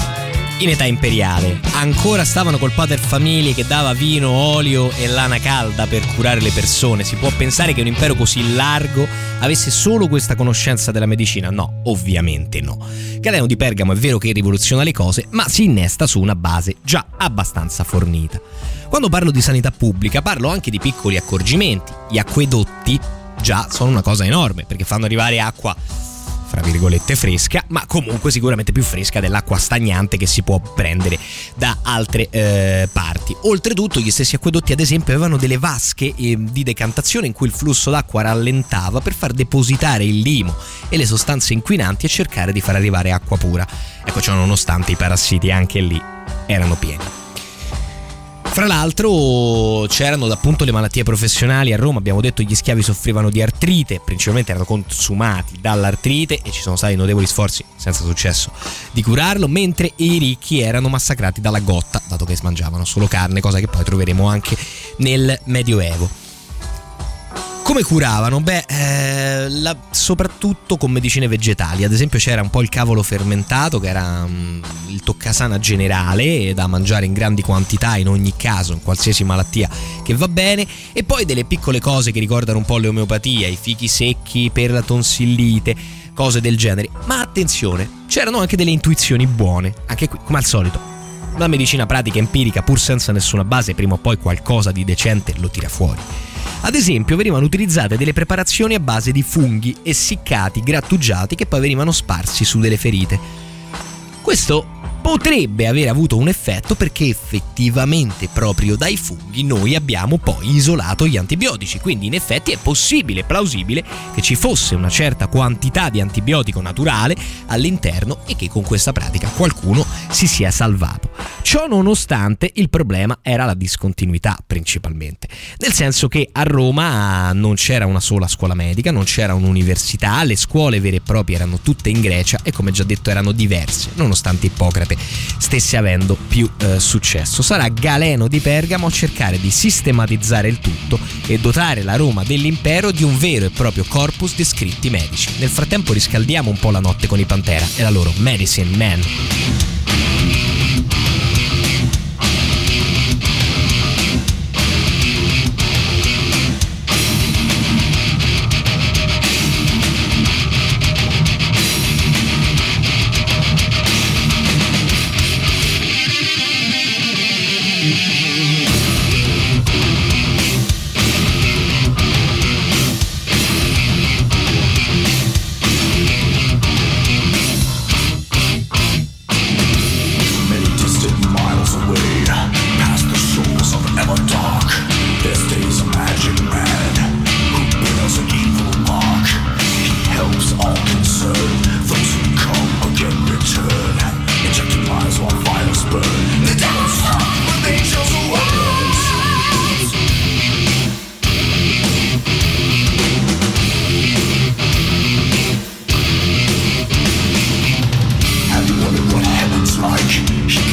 in età imperiale ancora stavano col pater famiglie che dava vino, olio e lana calda per curare le persone. Si può pensare che un impero così largo avesse solo questa conoscenza della medicina? No, ovviamente no. Galeno di Pergamo è vero che rivoluziona le cose, ma si innesta su una base già abbastanza fornita. Quando parlo di sanità pubblica parlo anche di piccoli accorgimenti. Gli acquedotti già sono una cosa enorme perché fanno arrivare acqua fra virgolette fresca, ma comunque sicuramente più fresca dell'acqua stagnante che si può prendere da altre eh, parti. Oltretutto gli stessi acquedotti ad esempio avevano delle vasche eh, di decantazione in cui il flusso d'acqua rallentava per far depositare il limo e le sostanze inquinanti e cercare di far arrivare acqua pura. Ecco, ciò nonostante i parassiti anche lì erano pieni. Fra l'altro c'erano appunto le malattie professionali a Roma, abbiamo detto gli schiavi soffrivano di artrite, principalmente erano consumati dall'artrite e ci sono stati notevoli sforzi, senza successo, di curarlo, mentre i ricchi erano massacrati dalla gotta, dato che mangiavano solo carne, cosa che poi troveremo anche nel Medioevo. Come curavano? Beh, eh, la- soprattutto con medicine vegetali. Ad esempio c'era un po' il cavolo fermentato, che era mm, il toccasana generale, da mangiare in grandi quantità in ogni caso, in qualsiasi malattia che va bene. E poi delle piccole cose che ricordano un po' l'omeopatia, i fichi secchi per la tonsillite, cose del genere. Ma attenzione, c'erano anche delle intuizioni buone, anche qui, come al solito. La medicina pratica empirica, pur senza nessuna base, prima o poi qualcosa di decente lo tira fuori. Ad esempio venivano utilizzate delle preparazioni a base di funghi essiccati, grattugiati che poi venivano sparsi su delle ferite. Questo potrebbe aver avuto un effetto perché effettivamente proprio dai funghi noi abbiamo poi isolato gli antibiotici, quindi in effetti è possibile, plausibile che ci fosse una certa quantità di antibiotico naturale all'interno e che con questa pratica qualcuno si sia salvato. Ciò nonostante il problema era la discontinuità principalmente, nel senso che a Roma non c'era una sola scuola medica, non c'era un'università, le scuole vere e proprie erano tutte in Grecia e come già detto erano diverse, nonostante Ippocrate stesse avendo più eh, successo. Sarà Galeno di Pergamo a cercare di sistematizzare il tutto e dotare la Roma dell'impero di un vero e proprio corpus di scritti medici. Nel frattempo riscaldiamo un po' la notte con i Pantera e la loro Medicine Man. she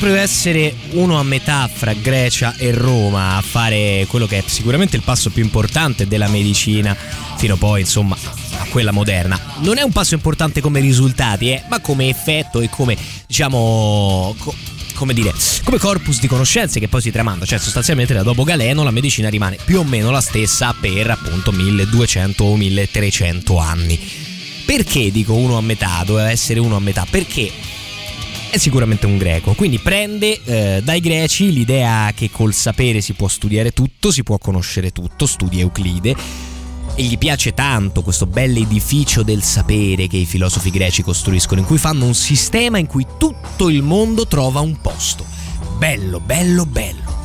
proprio essere uno a metà fra Grecia e Roma a fare quello che è sicuramente il passo più importante della medicina, fino poi insomma a quella moderna. Non è un passo importante come risultati, eh, ma come effetto e come diciamo. co- come dire, come corpus di conoscenze che poi si tramanda, cioè sostanzialmente da dopo Galeno la medicina rimane più o meno la stessa per appunto 1200 o 1300 anni. Perché dico uno a metà? Doveva essere uno a metà? Perché è sicuramente un greco, quindi prende eh, dai greci l'idea che col sapere si può studiare tutto, si può conoscere tutto, studia Euclide. e gli piace tanto questo bell'edificio del sapere che i filosofi greci costruiscono, in cui fanno un sistema in cui tutto il mondo trova un posto. Bello, bello, bello.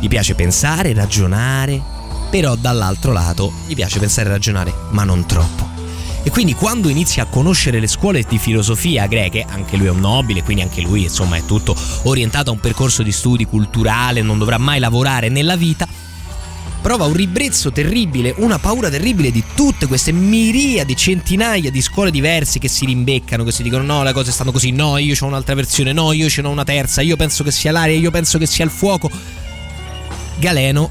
Gli piace pensare, ragionare, però dall'altro lato gli piace pensare e ragionare, ma non troppo. E quindi quando inizia a conoscere le scuole di filosofia greche, anche lui è un nobile, quindi anche lui insomma è tutto orientato a un percorso di studi culturale, non dovrà mai lavorare nella vita, prova un ribrezzo terribile, una paura terribile di tutte queste miriadi, centinaia di scuole diverse che si rimbeccano, che si dicono no, le cose stanno così, no, io ho un'altra versione, no, io ce n'ho una terza, io penso che sia l'aria, io penso che sia il fuoco. Galeno,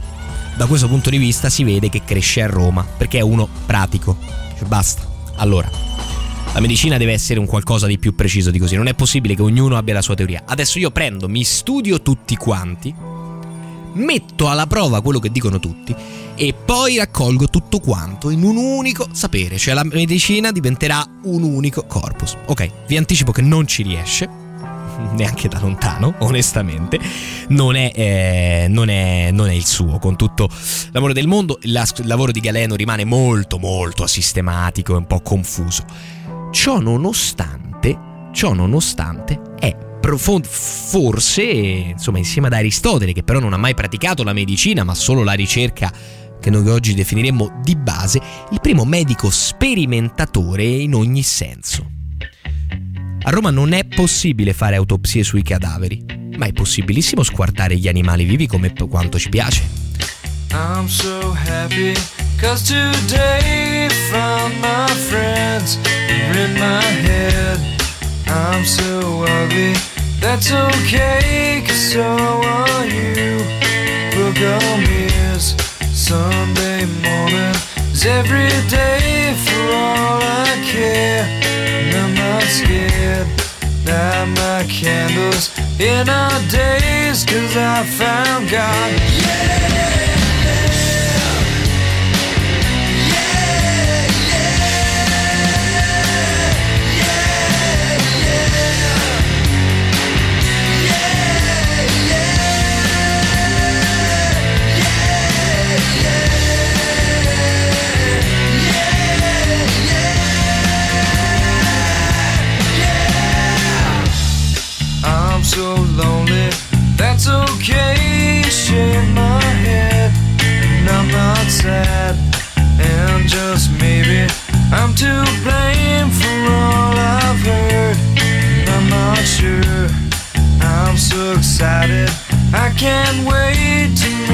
da questo punto di vista, si vede che cresce a Roma, perché è uno pratico. Cioè, basta. Allora, la medicina deve essere un qualcosa di più preciso di così. Non è possibile che ognuno abbia la sua teoria. Adesso io prendo, mi studio tutti quanti, metto alla prova quello che dicono tutti e poi raccolgo tutto quanto in un unico sapere. Cioè la medicina diventerà un unico corpus. Ok, vi anticipo che non ci riesce. Neanche da lontano, onestamente, non è, eh, non è- non è il suo. Con tutto l'amore del mondo, il lavoro di Galeno rimane molto, molto asistematico e un po' confuso. Ciò nonostante, ciò nonostante è forse, insomma, insieme ad Aristotele, che però non ha mai praticato la medicina, ma solo la ricerca che noi oggi definiremmo di base, il primo medico sperimentatore in ogni senso. A Roma non è possibile fare autopsie sui cadaveri, ma è possibilissimo squartare gli animali vivi come p- quanto ci piace. I'm so happy cause today found my friends in my head. I'm so ugly, that's okay cause so are you. Book on mirrors, Sunday morning is every day for all I care. Scared. Light my candles in our days cause I found God. I'm that's okay. Shake my head, and I'm not sad. And just maybe I'm to blame for all I've heard. I'm not sure. I'm so excited, I can't wait to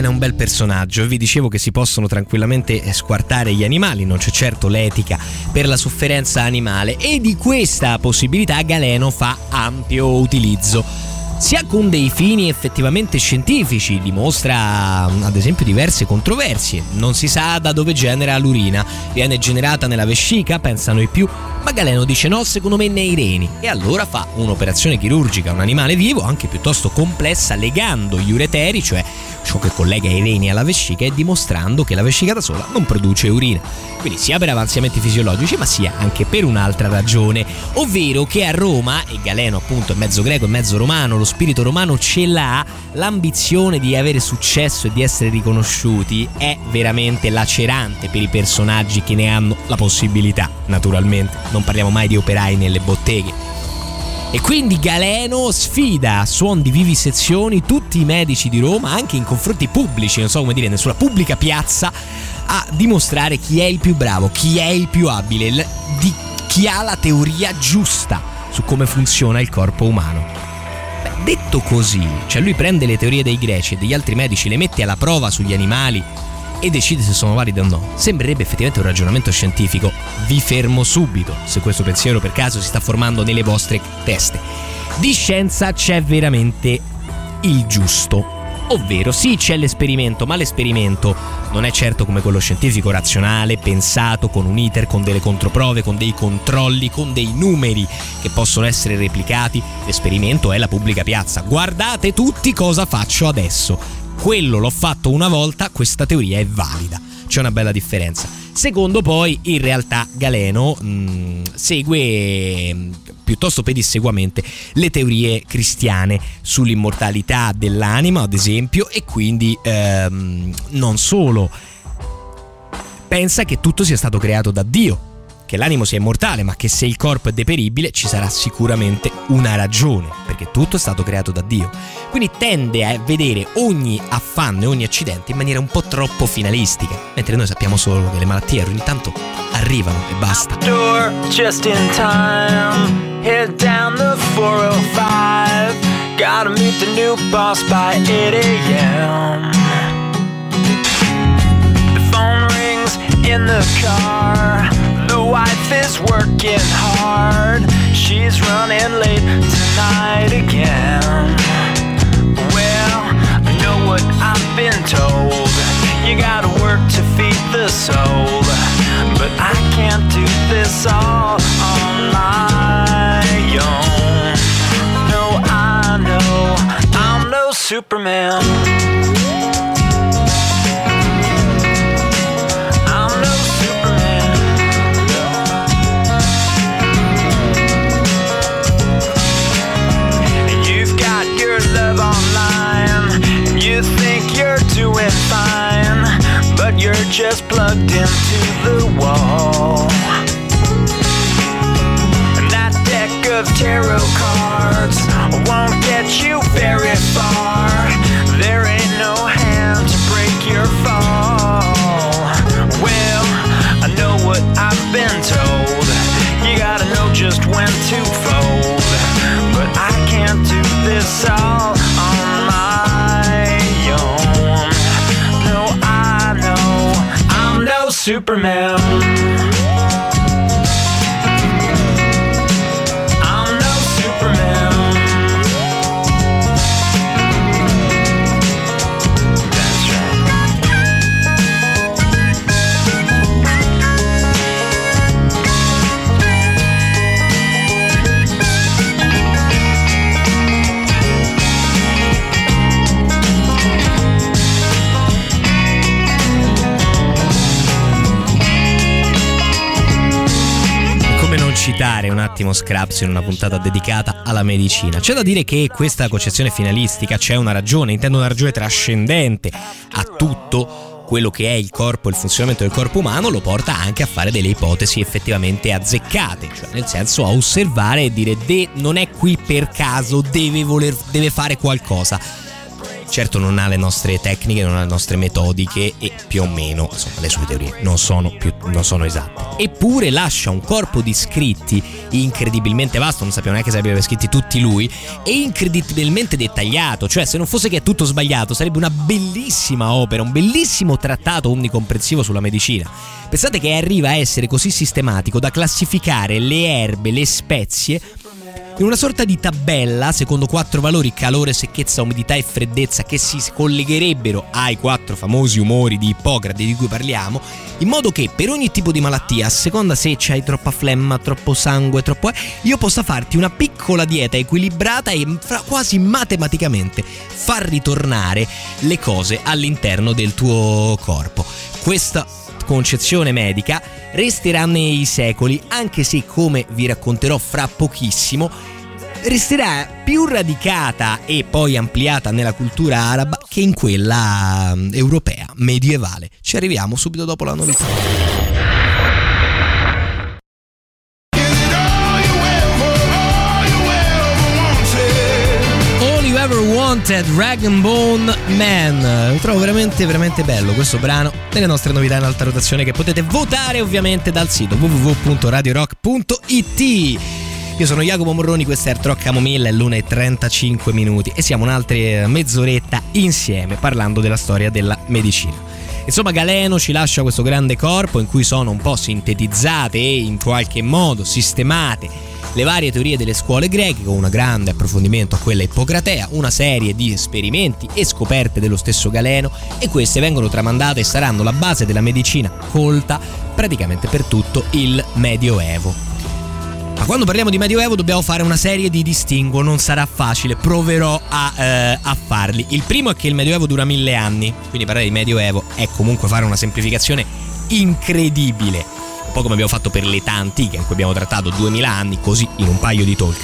Galena è un bel personaggio, vi dicevo che si possono tranquillamente eh, squartare gli animali, non c'è certo l'etica per la sofferenza animale e di questa possibilità Galeno fa ampio utilizzo sia con dei fini effettivamente scientifici, dimostra ad esempio diverse controversie. Non si sa da dove genera l'urina, viene generata nella vescica, pensano i più, ma Galeno dice no, secondo me nei reni. E allora fa un'operazione chirurgica a un animale vivo, anche piuttosto complessa, legando gli ureteri, cioè ciò che collega i reni alla vescica, e dimostrando che la vescica da sola non produce urina. Quindi sia per avanzamenti fisiologici, ma sia anche per un'altra ragione, ovvero che a Roma, e Galeno appunto è mezzo greco e mezzo romano, lo spirito romano ce l'ha, l'ambizione di avere successo e di essere riconosciuti è veramente lacerante per i personaggi che ne hanno la possibilità, naturalmente. Non parliamo mai di operai nelle botteghe. E quindi Galeno sfida a suon di vivisezioni tutti i medici di Roma, anche in confronti pubblici, non so come dire, nella pubblica piazza, a dimostrare chi è il più bravo, chi è il più abile, di chi ha la teoria giusta su come funziona il corpo umano. Beh, detto così, cioè lui prende le teorie dei greci e degli altri medici, le mette alla prova sugli animali e decide se sono valide o no. Sembrerebbe effettivamente un ragionamento scientifico. Vi fermo subito se questo pensiero per caso si sta formando nelle vostre teste. Di scienza c'è veramente il giusto. Ovvero, sì, c'è l'esperimento, ma l'esperimento non è certo come quello scientifico razionale, pensato con un iter, con delle controprove, con dei controlli, con dei numeri che possono essere replicati. L'esperimento è la pubblica piazza. Guardate tutti cosa faccio adesso. Quello l'ho fatto una volta, questa teoria è valida. C'è una bella differenza. Secondo poi, in realtà Galeno mh, segue mh, piuttosto pedissequamente le teorie cristiane sull'immortalità dell'anima, ad esempio, e quindi ehm, non solo. Pensa che tutto sia stato creato da Dio, che l'animo sia immortale, ma che se il corpo è deperibile ci sarà sicuramente una ragione, perché tutto è stato creato da Dio. Quindi tende a vedere ogni affanno e ogni accidente in maniera un po' troppo finalistica, mentre noi sappiamo solo che le malattie ogni tanto arrivano e basta. just in time. Head down the 405. Gotta meet the new boss by 8 a.m. The phone rings in the car. Wife is working hard. She's running late tonight again. Well, I know what I've been told. You gotta work to feed the soul. But I can't do this all on my own. No, I know I'm no Superman. Just plugged into the wall. And that deck of tarot cards won't get you citare un attimo Scraps in una puntata dedicata alla medicina? C'è da dire che questa concezione finalistica c'è una ragione, intendo una ragione trascendente a tutto quello che è il corpo il funzionamento del corpo umano, lo porta anche a fare delle ipotesi effettivamente azzeccate, cioè nel senso a osservare e dire de non è qui per caso, deve, voler, deve fare qualcosa. Certo non ha le nostre tecniche, non ha le nostre metodiche e più o meno insomma, le sue teorie non sono, più, non sono esatte. Eppure lascia un corpo di scritti incredibilmente vasto, non sappiamo neanche se abbia scritti tutti lui, e incredibilmente dettagliato, cioè se non fosse che è tutto sbagliato sarebbe una bellissima opera, un bellissimo trattato omnicomprensivo sulla medicina. Pensate che arriva a essere così sistematico da classificare le erbe, le spezie in una sorta di tabella secondo quattro valori calore, secchezza, umidità e freddezza che si collegherebbero ai quattro famosi umori di Ippocrate di cui parliamo, in modo che per ogni tipo di malattia, a seconda se c'hai troppa flemma, troppo sangue, troppo... io possa farti una piccola dieta equilibrata e fra- quasi matematicamente far ritornare le cose all'interno del tuo corpo. Questa concezione medica resterà nei secoli, anche se come vi racconterò fra pochissimo, resterà più radicata e poi ampliata nella cultura araba che in quella mm, europea medievale. Ci arriviamo subito dopo la novità. Rag and Bone Man. Lo trovo veramente, veramente bello questo brano delle nostre novità in alta rotazione che potete votare ovviamente dal sito www.radiorock.it. Io sono Jacopo Morroni, questa è Art Rock Camomilla, è l'una e 35 minuti e siamo un'altra mezz'oretta insieme parlando della storia della medicina. Insomma, Galeno ci lascia questo grande corpo in cui sono un po' sintetizzate e in qualche modo sistemate le varie teorie delle scuole greche con un grande approfondimento a quella ippocratea, una serie di esperimenti e scoperte dello stesso Galeno e queste vengono tramandate e saranno la base della medicina colta praticamente per tutto il Medioevo. Ma quando parliamo di Medioevo dobbiamo fare una serie di distinguo, non sarà facile, proverò a, eh, a farli. Il primo è che il Medioevo dura mille anni, quindi parlare di Medioevo è comunque fare una semplificazione incredibile un po' come abbiamo fatto per l'età antica in cui abbiamo trattato 2000 anni così in un paio di talk.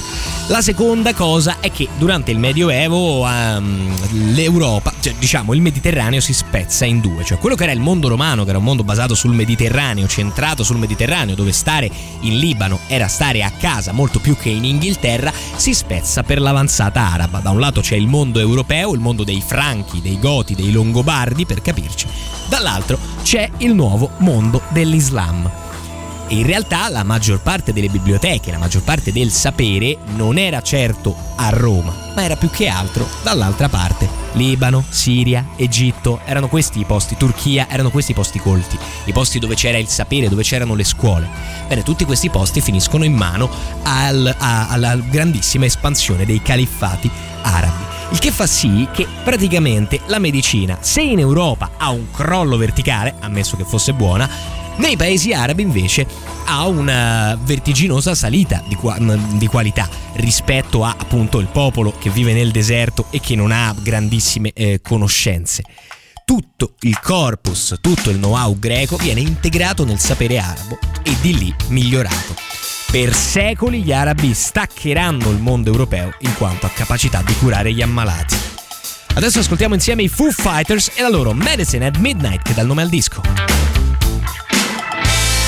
La seconda cosa è che durante il Medioevo um, l'Europa, cioè diciamo il Mediterraneo si spezza in due, cioè quello che era il mondo romano, che era un mondo basato sul Mediterraneo, centrato sul Mediterraneo, dove stare in Libano era stare a casa molto più che in Inghilterra, si spezza per l'avanzata araba. Da un lato c'è il mondo europeo, il mondo dei Franchi, dei Goti, dei Longobardi, per capirci, dall'altro c'è il nuovo mondo dell'Islam. E in realtà la maggior parte delle biblioteche, la maggior parte del sapere non era certo a Roma, ma era più che altro dall'altra parte. Libano, Siria, Egitto, erano questi i posti, Turchia, erano questi i posti colti, i posti dove c'era il sapere, dove c'erano le scuole. Bene, tutti questi posti finiscono in mano al- a- alla grandissima espansione dei califfati arabi. Il che fa sì che praticamente la medicina, se in Europa ha un crollo verticale, ammesso che fosse buona, nei paesi arabi invece ha una vertiginosa salita di, qua- di qualità rispetto a appunto il popolo che vive nel deserto e che non ha grandissime eh, conoscenze. Tutto il corpus, tutto il know-how greco viene integrato nel sapere arabo e di lì migliorato. Per secoli gli arabi staccheranno il mondo europeo in quanto a capacità di curare gli ammalati. Adesso ascoltiamo insieme i Foo Fighters e la loro Medicine at Midnight che dà il nome al disco.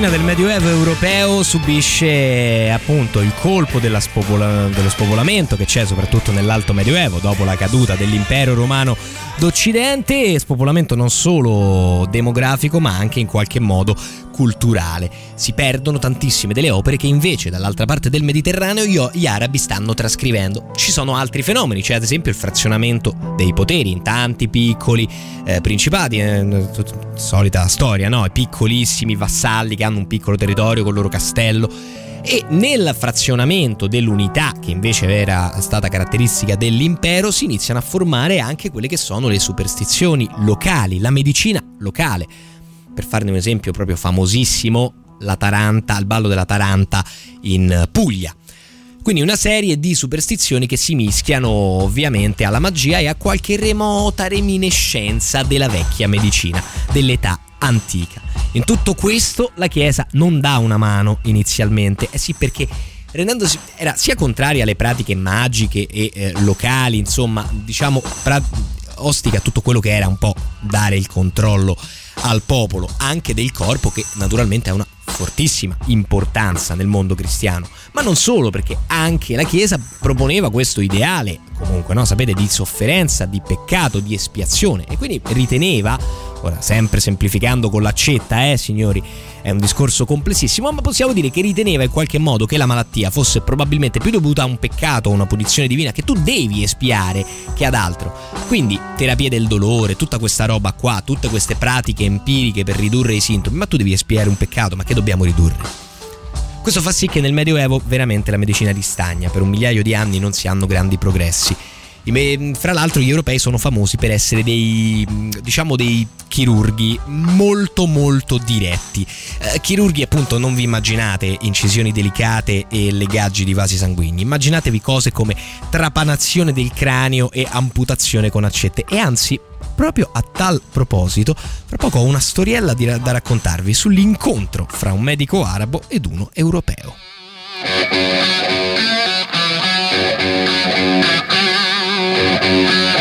medicina del Medioevo europeo subisce appunto il colpo spopola- dello spopolamento che c'è soprattutto nell'Alto Medioevo dopo la caduta dell'impero romano d'Occidente e spopolamento non solo demografico ma anche in qualche modo culturale. Si perdono tantissime delle opere che invece dall'altra parte del Mediterraneo gli arabi stanno trascrivendo. Ci sono altri fenomeni, c'è ad esempio il frazionamento dei poteri in tanti piccoli eh, principati, eh, solita storia, no? I piccolissimi vassalli che hanno un piccolo territorio con il loro castello. E nel frazionamento dell'unità, che invece era stata caratteristica dell'impero, si iniziano a formare anche quelle che sono le superstizioni locali, la medicina locale. Per farne un esempio proprio famosissimo, la Taranta, il ballo della Taranta in Puglia. Quindi una serie di superstizioni che si mischiano ovviamente alla magia e a qualche remota reminiscenza della vecchia medicina, dell'età antica. In tutto questo la Chiesa non dà una mano inizialmente, eh sì perché rendendosi era sia contraria alle pratiche magiche e eh, locali, insomma, diciamo pra- ostica tutto quello che era un po' dare il controllo al popolo, anche del corpo che naturalmente ha una fortissima importanza nel mondo cristiano, ma non solo perché anche la Chiesa proponeva questo ideale, comunque no, sapete, di sofferenza, di peccato, di espiazione. E quindi riteneva, ora sempre semplificando con l'accetta, eh signori, è un discorso complessissimo, ma possiamo dire che riteneva in qualche modo che la malattia fosse probabilmente più dovuta a un peccato o una punizione divina che tu devi espiare che ad altro. Quindi terapie del dolore, tutta questa roba qua, tutte queste pratiche empiriche per ridurre i sintomi, ma tu devi espiare un peccato, ma che dobbiamo ridurre? Questo fa sì che nel Medioevo veramente la medicina ristagna, per un migliaio di anni non si hanno grandi progressi. Fra l'altro gli europei sono famosi per essere dei, diciamo, dei chirurghi molto molto diretti. Eh, chirurghi appunto non vi immaginate incisioni delicate e legaggi di vasi sanguigni, immaginatevi cose come trapanazione del cranio e amputazione con accette e anzi proprio a tal proposito fra poco ho una storiella da raccontarvi sull'incontro fra un medico arabo ed uno europeo. You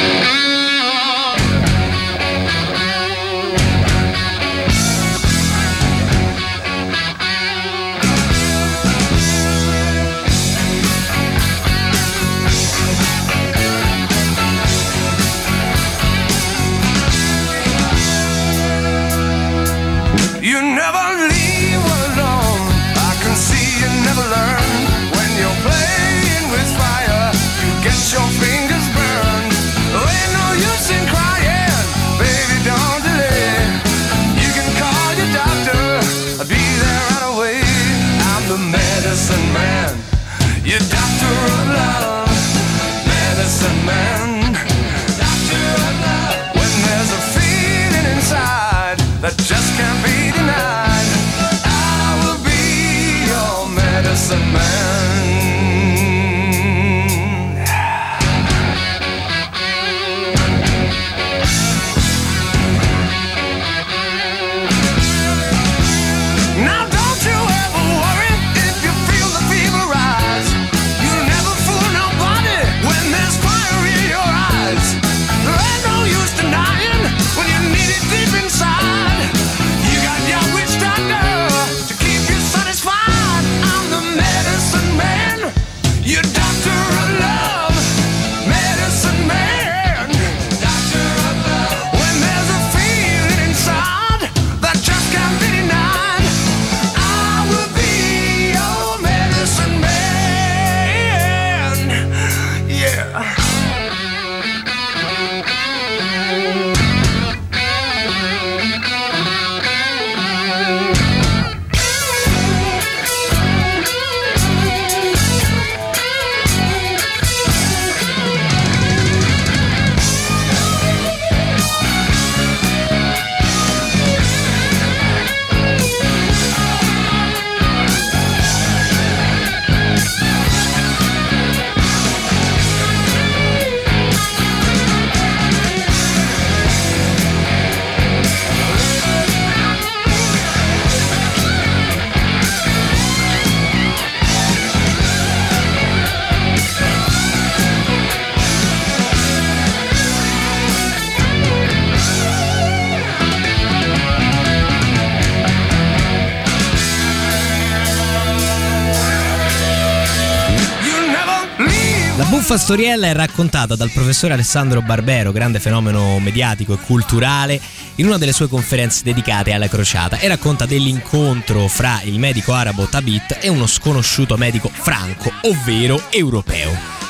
buffa storiella è raccontata dal professore Alessandro Barbero, grande fenomeno mediatico e culturale, in una delle sue conferenze dedicate alla crociata e racconta dell'incontro fra il medico arabo Tabit e uno sconosciuto medico franco, ovvero europeo.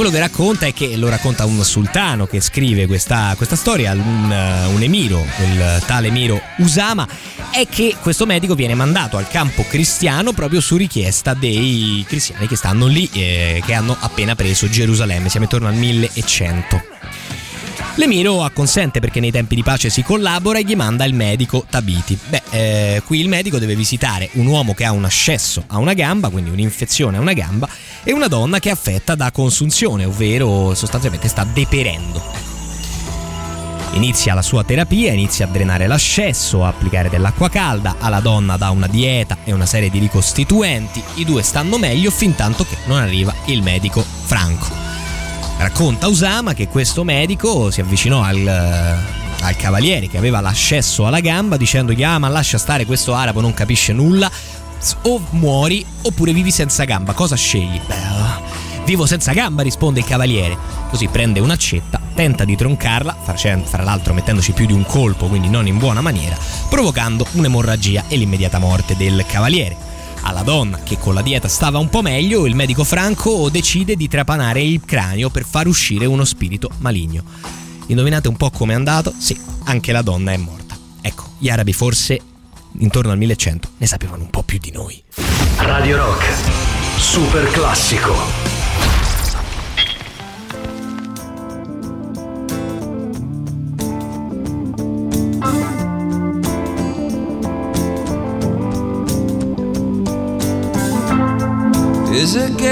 Quello che racconta è che lo racconta un sultano che scrive questa, questa storia, un, eh, un emiro, il tale emiro Usama, è che questo medico viene mandato al campo cristiano proprio su richiesta dei cristiani che stanno lì, eh, che hanno appena preso Gerusalemme, siamo intorno al 1100. L'emiro acconsente perché nei tempi di pace si collabora e gli manda il medico Tabiti. Beh, eh, qui il medico deve visitare un uomo che ha un ascesso a una gamba, quindi un'infezione a una gamba, e una donna che è affetta da consunzione, ovvero sostanzialmente sta deperendo. Inizia la sua terapia, inizia a drenare l'ascesso, a applicare dell'acqua calda, alla donna dà una dieta e una serie di ricostituenti, i due stanno meglio fin tanto che non arriva il medico Franco. Racconta Usama che questo medico si avvicinò al, al cavaliere che aveva l'accesso alla gamba dicendogli ah ma lascia stare questo arabo non capisce nulla. O muori oppure vivi senza gamba. Cosa scegli? Beh, vivo senza gamba risponde il cavaliere. Così prende un'accetta tenta di troncarla fra l'altro mettendoci più di un colpo quindi non in buona maniera provocando un'emorragia e l'immediata morte del cavaliere alla donna, che con la dieta stava un po' meglio, il medico Franco decide di trapanare il cranio per far uscire uno spirito maligno. Indovinate un po' com'è andato? Sì, anche la donna è morta. Ecco, gli arabi forse intorno al 1100 ne sapevano un po' più di noi. Radio Rock, super classico.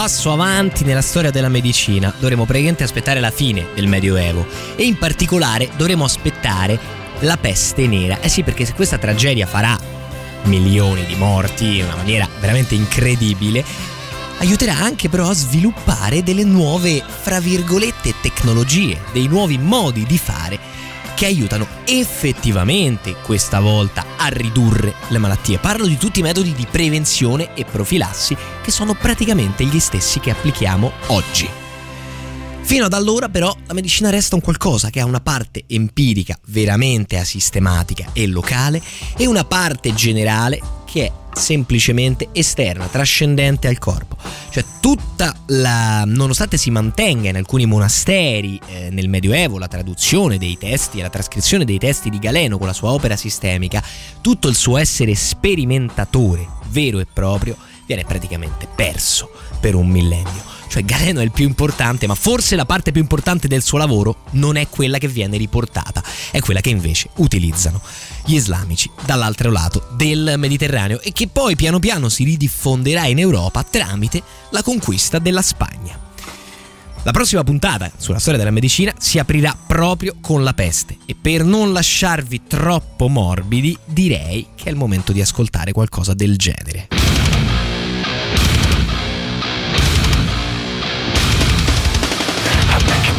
Passo avanti nella storia della medicina dovremo praticamente aspettare la fine del Medioevo e in particolare dovremo aspettare la peste nera. Eh sì, perché se questa tragedia farà milioni di morti in una maniera veramente incredibile, aiuterà anche però a sviluppare delle nuove, fra virgolette, tecnologie, dei nuovi modi di fare che aiutano effettivamente questa volta a ridurre le malattie. Parlo di tutti i metodi di prevenzione e profilassi che sono praticamente gli stessi che applichiamo oggi. Fino ad allora però la medicina resta un qualcosa che ha una parte empirica veramente asistematica e locale e una parte generale che è semplicemente esterna, trascendente al corpo. Cioè tutta la... nonostante si mantenga in alcuni monasteri eh, nel Medioevo la traduzione dei testi e la trascrizione dei testi di Galeno con la sua opera sistemica, tutto il suo essere sperimentatore vero e proprio viene praticamente perso per un millennio. Cioè Galeno è il più importante, ma forse la parte più importante del suo lavoro non è quella che viene riportata, è quella che invece utilizzano gli islamici dall'altro lato del Mediterraneo e che poi piano piano si ridiffonderà in Europa tramite la conquista della Spagna. La prossima puntata sulla storia della medicina si aprirà proprio con la peste e per non lasciarvi troppo morbidi direi che è il momento di ascoltare qualcosa del genere.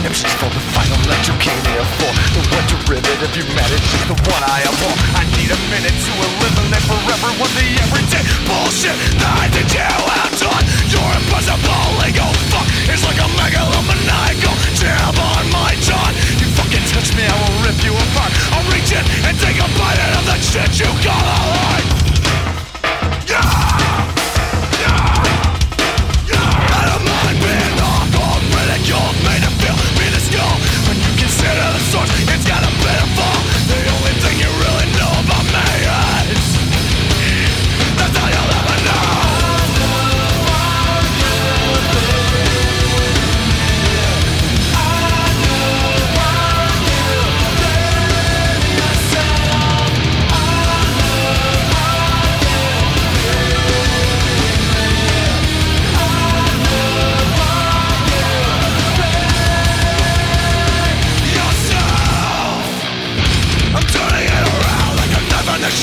Conniptions for the final let you came here for. The one derivative you manage is the one I abhor I need a minute to eliminate forever what the everyday bullshit that I did you have done. Your impossible ego fuck is like a megalomaniacal jab on my jaw. You fucking touch me I will rip you apart. I'll reach in and take a bite out of the shit you call a life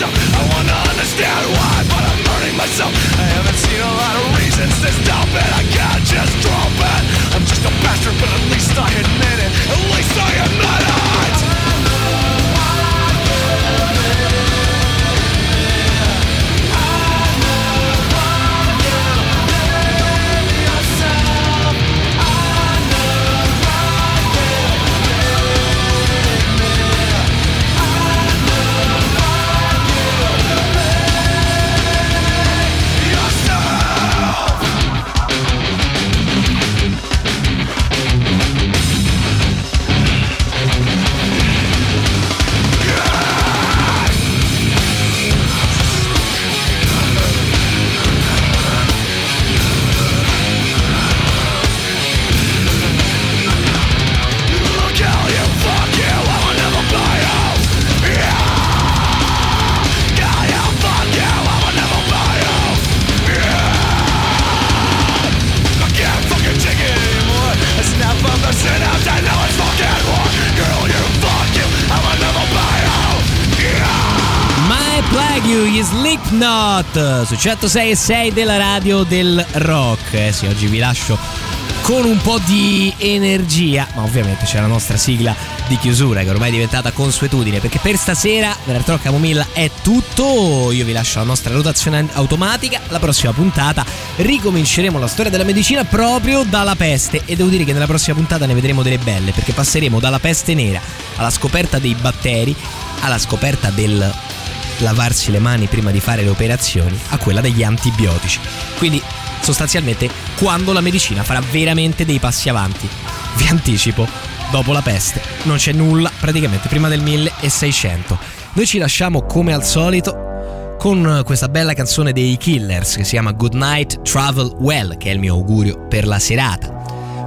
I wanna understand why, but I'm hurting myself. I haven't seen a lot of reasons to stop it. I can't just drop it. I'm just a bastard, but at least I admit it. At least I admit it Slipknot su 106 e 6 della radio del rock. Eh sì, oggi vi lascio con un po' di energia, ma ovviamente c'è la nostra sigla di chiusura che ormai è diventata consuetudine perché per stasera Venerdì Rock Camomilla è tutto, io vi lascio la nostra rotazione automatica, la prossima puntata ricominceremo la storia della medicina proprio dalla peste. E devo dire che nella prossima puntata ne vedremo delle belle perché passeremo dalla peste nera alla scoperta dei batteri alla scoperta del lavarsi le mani prima di fare le operazioni a quella degli antibiotici. Quindi sostanzialmente quando la medicina farà veramente dei passi avanti. Vi anticipo, dopo la peste non c'è nulla praticamente prima del 1600. Noi ci lasciamo come al solito con questa bella canzone dei Killers che si chiama Good Night Travel Well, che è il mio augurio per la serata.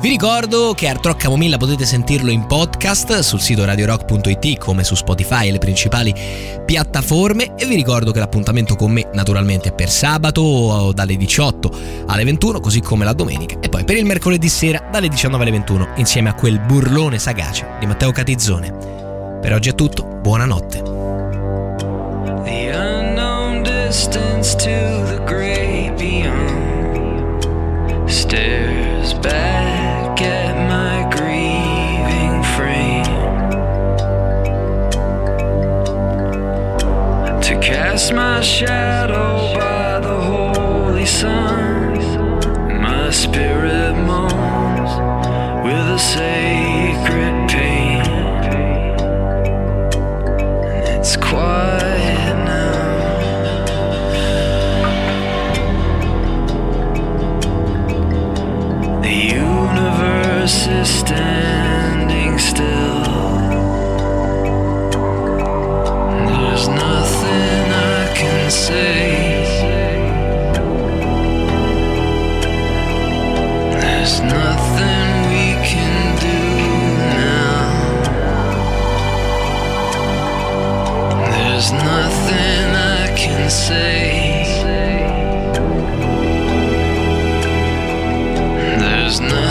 Vi ricordo che Art Rock Camomilla potete sentirlo in podcast sul sito radiorock.it come su Spotify e le principali piattaforme e vi ricordo che l'appuntamento con me naturalmente è per sabato dalle 18 alle 21 così come la domenica e poi per il mercoledì sera dalle 19 alle 21 insieme a quel burlone sagace di Matteo Catizzone. Per oggi è tutto, buonanotte. The unknown distance to the great beyond stares back cast my shadow by the holy sun. My spirit moans with a sacred pain. And it's quiet now. The universe is standing There's nothing I can say. There's nothing